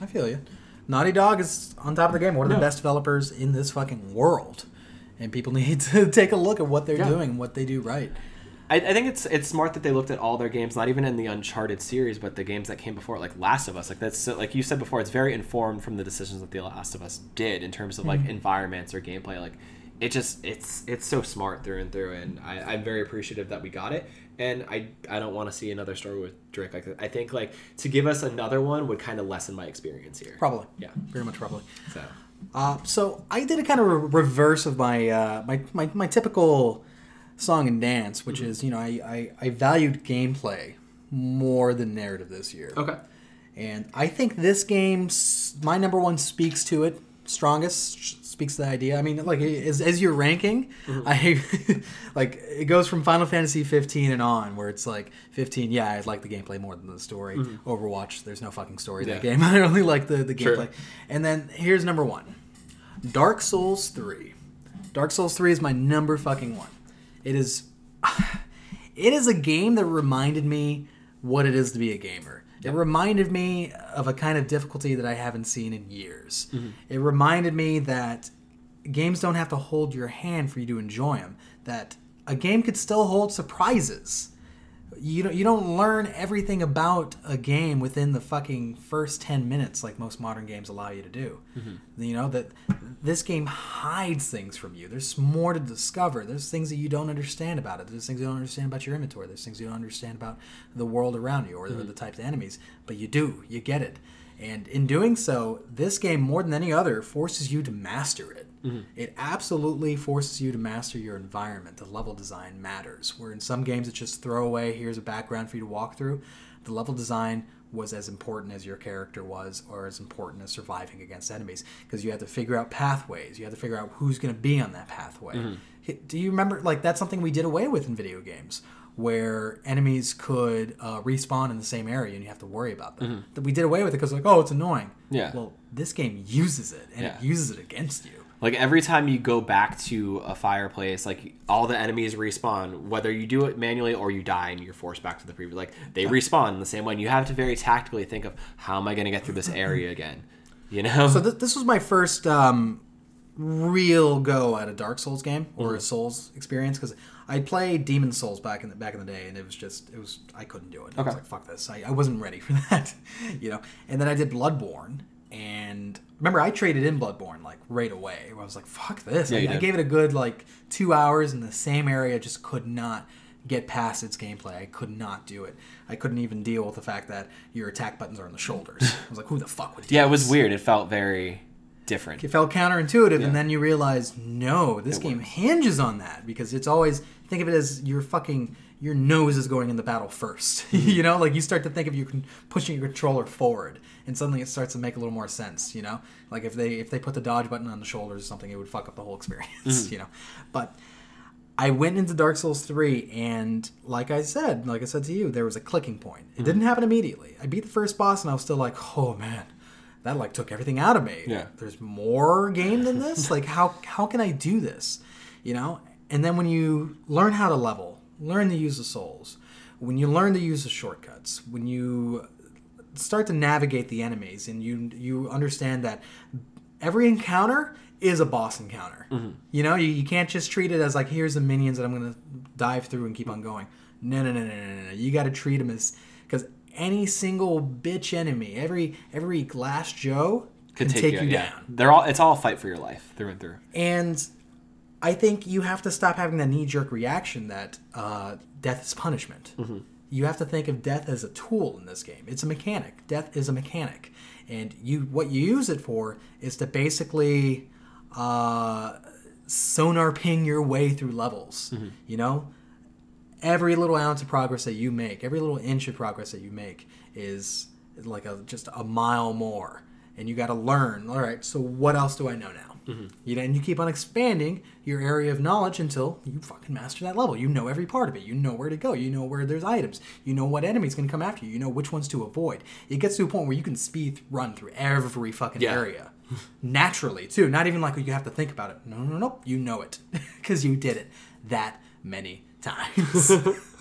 I feel you. Naughty Dog is on top of the game. One of the best developers in this fucking world, and people need to take a look at what they're Yeah. doing, what they do right. I, I think it's it's smart that they looked at all their games, not even in the Uncharted series, but the games that came before, it, like Last of Us. Like that's like you said before, it's very informed from the decisions that the Last of Us did in terms of like mm-hmm. environments or gameplay. Like it just it's it's so smart through and through, and I, I'm very appreciative that we got it. And I I don't want to see another story with Drake like that. I think like to give us another one would kind of lessen my experience here. Probably. Yeah. Very much probably. So Uh, so I did a kind of re- reverse of my, uh, my my my typical song and dance, which is you know I, I I valued gameplay more than narrative this year. okay. And I think this game, my number one speaks to it strongest speaks to the idea. I mean, like as, as you're ranking, Mm-hmm. I like it goes from Final Fantasy 15 and on, where it's like 15. Yeah, I like the gameplay more than the story. Overwatch, there's no fucking story in that Mm-hmm. Game. I only like the the gameplay. And then here's number one, Dark Souls 3. Dark Souls 3 is my number fucking one. It is it is a game that reminded me what it is to be a gamer. It reminded me of a kind of difficulty that I haven't seen in years. Mm-hmm. It reminded me that games don't have to hold your hand for you to enjoy them. That a game could still hold surprises. You don't you don't learn everything about a game within the fucking first 10 minutes like most modern games allow you to do. Mm-hmm. You know that this game hides things from you. There's more to discover. There's things that you don't understand about it. There's things you don't understand about your inventory. There's things you don't understand about the world around you or the, mm-hmm. the types of enemies, but you do. You get it. And in doing so, this game more than any other forces you to master it. Mm-hmm. It absolutely forces you to master your environment. The level design matters. Where in some games it's just throw away, here's a background for you to walk through. The level design was as important as your character was, or as important as surviving against enemies, because you had to figure out pathways. You had to figure out who's going to be on that pathway. Mm-hmm. Do you remember? Like that's something we did away with in video games, where enemies could uh, respawn in the same area and you have to worry about them. Mm-hmm. That We did away with it because like, oh, it's annoying. Yeah. Well, this game uses it, and Yeah. it uses it against you. Like every time you go back to a fireplace, like all the enemies respawn, whether you do it manually or you die and you're forced back to the previous. Like they respawn in the same way. And you have to very tactically think of how am I going to get through this area again. You know? So th- this was my first um, real go at a Dark Souls game or a Souls experience because I played Demon Souls back in the back in the day, and it was just it was I couldn't do it. I was Okay. like, fuck this. I, I wasn't ready for that, you know. And then I did Bloodborne, and remember I traded in Bloodborne like right away. Where I was like, fuck this. Yeah, I, I gave it a good like two hours in the same area. Just could not get past its gameplay. I could not do it. I couldn't even deal with the fact that your attack buttons are on the shoulders. I was like, who the fuck would do yeah, it was weird. It felt very different. it felt counterintuitive Yeah. and then you realize no this game hinges on that because it's always think of it as your fucking your nose is going in the battle 1st Mm-hmm. you know like you start to think of you can pushing your controller forward and suddenly it starts to make a little more sense you know like if they if they put the dodge button on the shoulders or something it would fuck up the whole experience Mm-hmm. you know but I went into Dark Souls 3 and like I said, like I said to you, there was a clicking point. Mm-hmm. It didn't happen immediately. I beat the first boss and I was still like, "Oh man, that like took everything out of me." Yeah. There's more game than this? like how how can I do this? You know? And then when you learn how to level, learn to use the souls, when you learn to use the shortcuts, when you start to navigate the enemies and you you understand that every encounter is a boss encounter. Mm-hmm. You know, you, you can't just treat it as like here's the minions that I'm gonna dive through and keep on going. No, no, no, no, no, no. You got to treat them as because any single bitch enemy, every every glass Joe can Could take, you, yeah. down. They're all. It's all a fight for your life through and through. And I think you have to stop having that knee jerk reaction that uh, death is punishment. You have to think of death as a tool in this game. It's a mechanic. Death is a mechanic, and you what you use it for is to basically uh, sonar ping your way through levels. You know, every little ounce of progress that you make, every little inch of progress that you make is like a just a mile more. And you got to learn. All right, so what else do I know now? You know, and you keep on expanding your area of knowledge until you fucking master that level. You know every part of it. You know where to go. You know where there's items. You know what enemy's gonna come after you. You know which ones to avoid. It gets to a point where you can speed run through every fucking Yeah. area naturally too. Not even like you have to think about it. No, no, no. You know it because you did it that many times.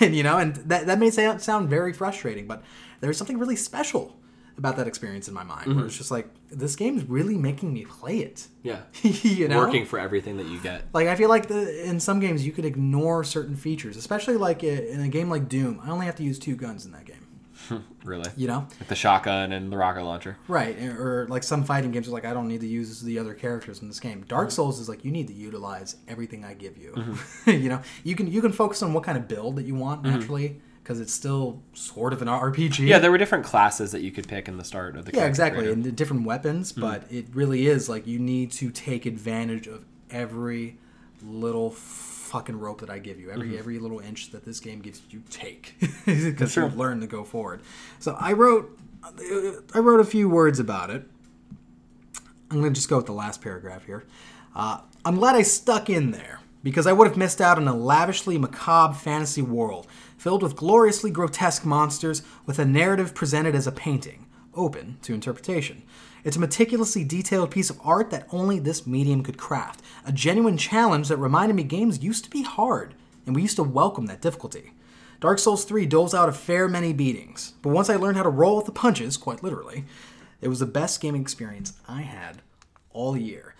and you know, and that that may sound sound very frustrating, but there's something really special about that experience in my mind where mm-hmm. it's just like this game's really making me play it. Yeah. you know, Working for everything that you get. like I feel like the, in some games you could ignore certain features, especially like in a game like Doom. I only have to use two guns in that game. Really. You know, Like the shotgun and the rocket launcher. Right, or like some fighting games are like I don't need to use the other characters in this game. Dark mm-hmm. Souls is like you need to utilize everything I give you. Mm-hmm. you know, you can you can focus on what kind of build that you want naturally because it's still sort of an RPG. Yeah, there were different classes that you could pick in the start of the. Game. Yeah, exactly, creator. and the different weapons. But it really is like you need to take advantage of every little fucking rope that I give you. Every every little inch that this game gives you, take because Sure. you've learned to go forward. So I wrote I wrote a few words about it. I'm going to just go with the last paragraph here. Uh, I'm glad I stuck in there because I would have missed out on a lavishly macabre fantasy world filled with gloriously grotesque monsters with a narrative presented as a painting, open to interpretation. It's a meticulously detailed piece of art that only this medium could craft, a genuine challenge that reminded me games used to be hard, and we used to welcome that difficulty. Dark Souls 3 doles out a fair many beatings, but once I learned how to roll with the punches, quite literally, it was the best gaming experience I had all year.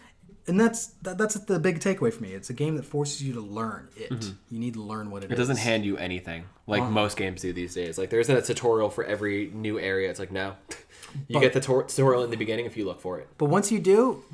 And that's that, that's the big takeaway for me. It's a game that forces you to learn it. You need to learn what Mm-hmm. It doesn't hand you anything like most games do these days. Like there isn't a tutorial for every new area. It's like no, you get the tor- tutorial in the beginning if you look for it. But once you do,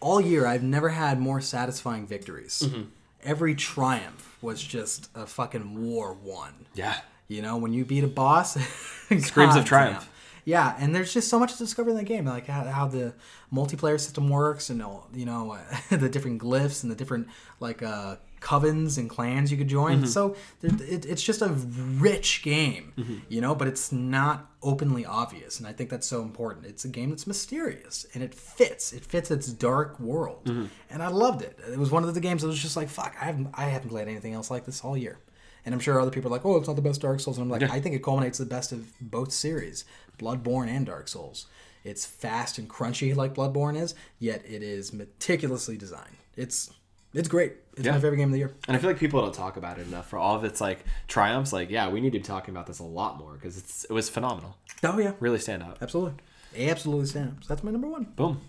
all year I've never had more satisfying victories. Mm-hmm. Every triumph was just a fucking war won. Yeah, You know, when you beat a boss, Screams of triumph. damn. Yeah, and there's just so much to discover in the game, like how, how the multiplayer system works, and all you know the different glyphs and the different like uh, covens and clans you could join. Mm-hmm. So it, it's just a rich game, you know, but it's not openly obvious, and I think that's so important. It's a game that's mysterious and it fits. It fits its dark world, Mm-hmm. and I loved it. It was one of the games that was just like, fuck, I haven't I haven't played anything else like this all year. And I'm sure other people are like, oh, it's not the best Dark Souls. And I'm like, I think it culminates the best of both series, Bloodborne and Dark Souls. It's fast and crunchy like Bloodborne is, yet it is meticulously designed. It's it's great. It's Yeah. my favorite game of the year. and I feel like people don't talk about it enough for all of its like triumphs. Like yeah, we need to be talking about this a lot more because it's it was phenomenal. Oh yeah, Really stand out. absolutely, absolutely stamps. That's my number one. Boom.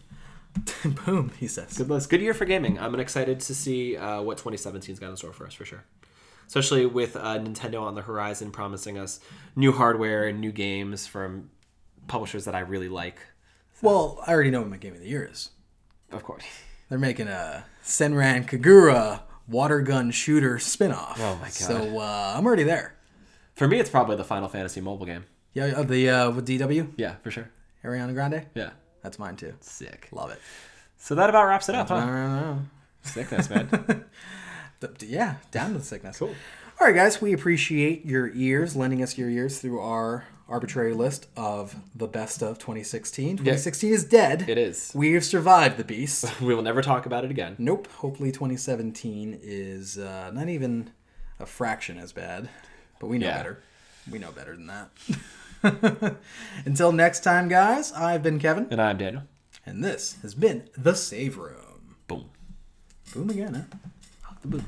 Boom, he says. Good list. Good year for gaming. I'm excited to see uh, what 2017's got in store for us for sure. Especially with uh, Nintendo on the horizon, promising us new hardware and new games from publishers that I really like. Well, I already know what my game of the year is. Of course. They're making a Senran Kagura water gun shooter spin-off. Oh my God. So uh, I'm already there. For me, it's probably the Final Fantasy mobile game. Yeah, uh, the uh, with DW Yeah, for sure. Ariana Grande. Yeah. That's mine too. Sick. Love it. So that about wraps it up, huh? Sickness, man. Yeah, down to the sickness. Cool. All right, guys, we appreciate your ears, lending us your ears through our arbitrary list of the best of 2016. 2016 is dead. it is. We have survived the beast. We will never talk about it again. nope. Hopefully, 2017 is uh, not even a fraction as bad, but we know Yeah. better. We know better than that. Until next time, guys, I've been Kevin, And I'm Daniel. and this has been The Save Room. Boom. Boom again, huh? The boom.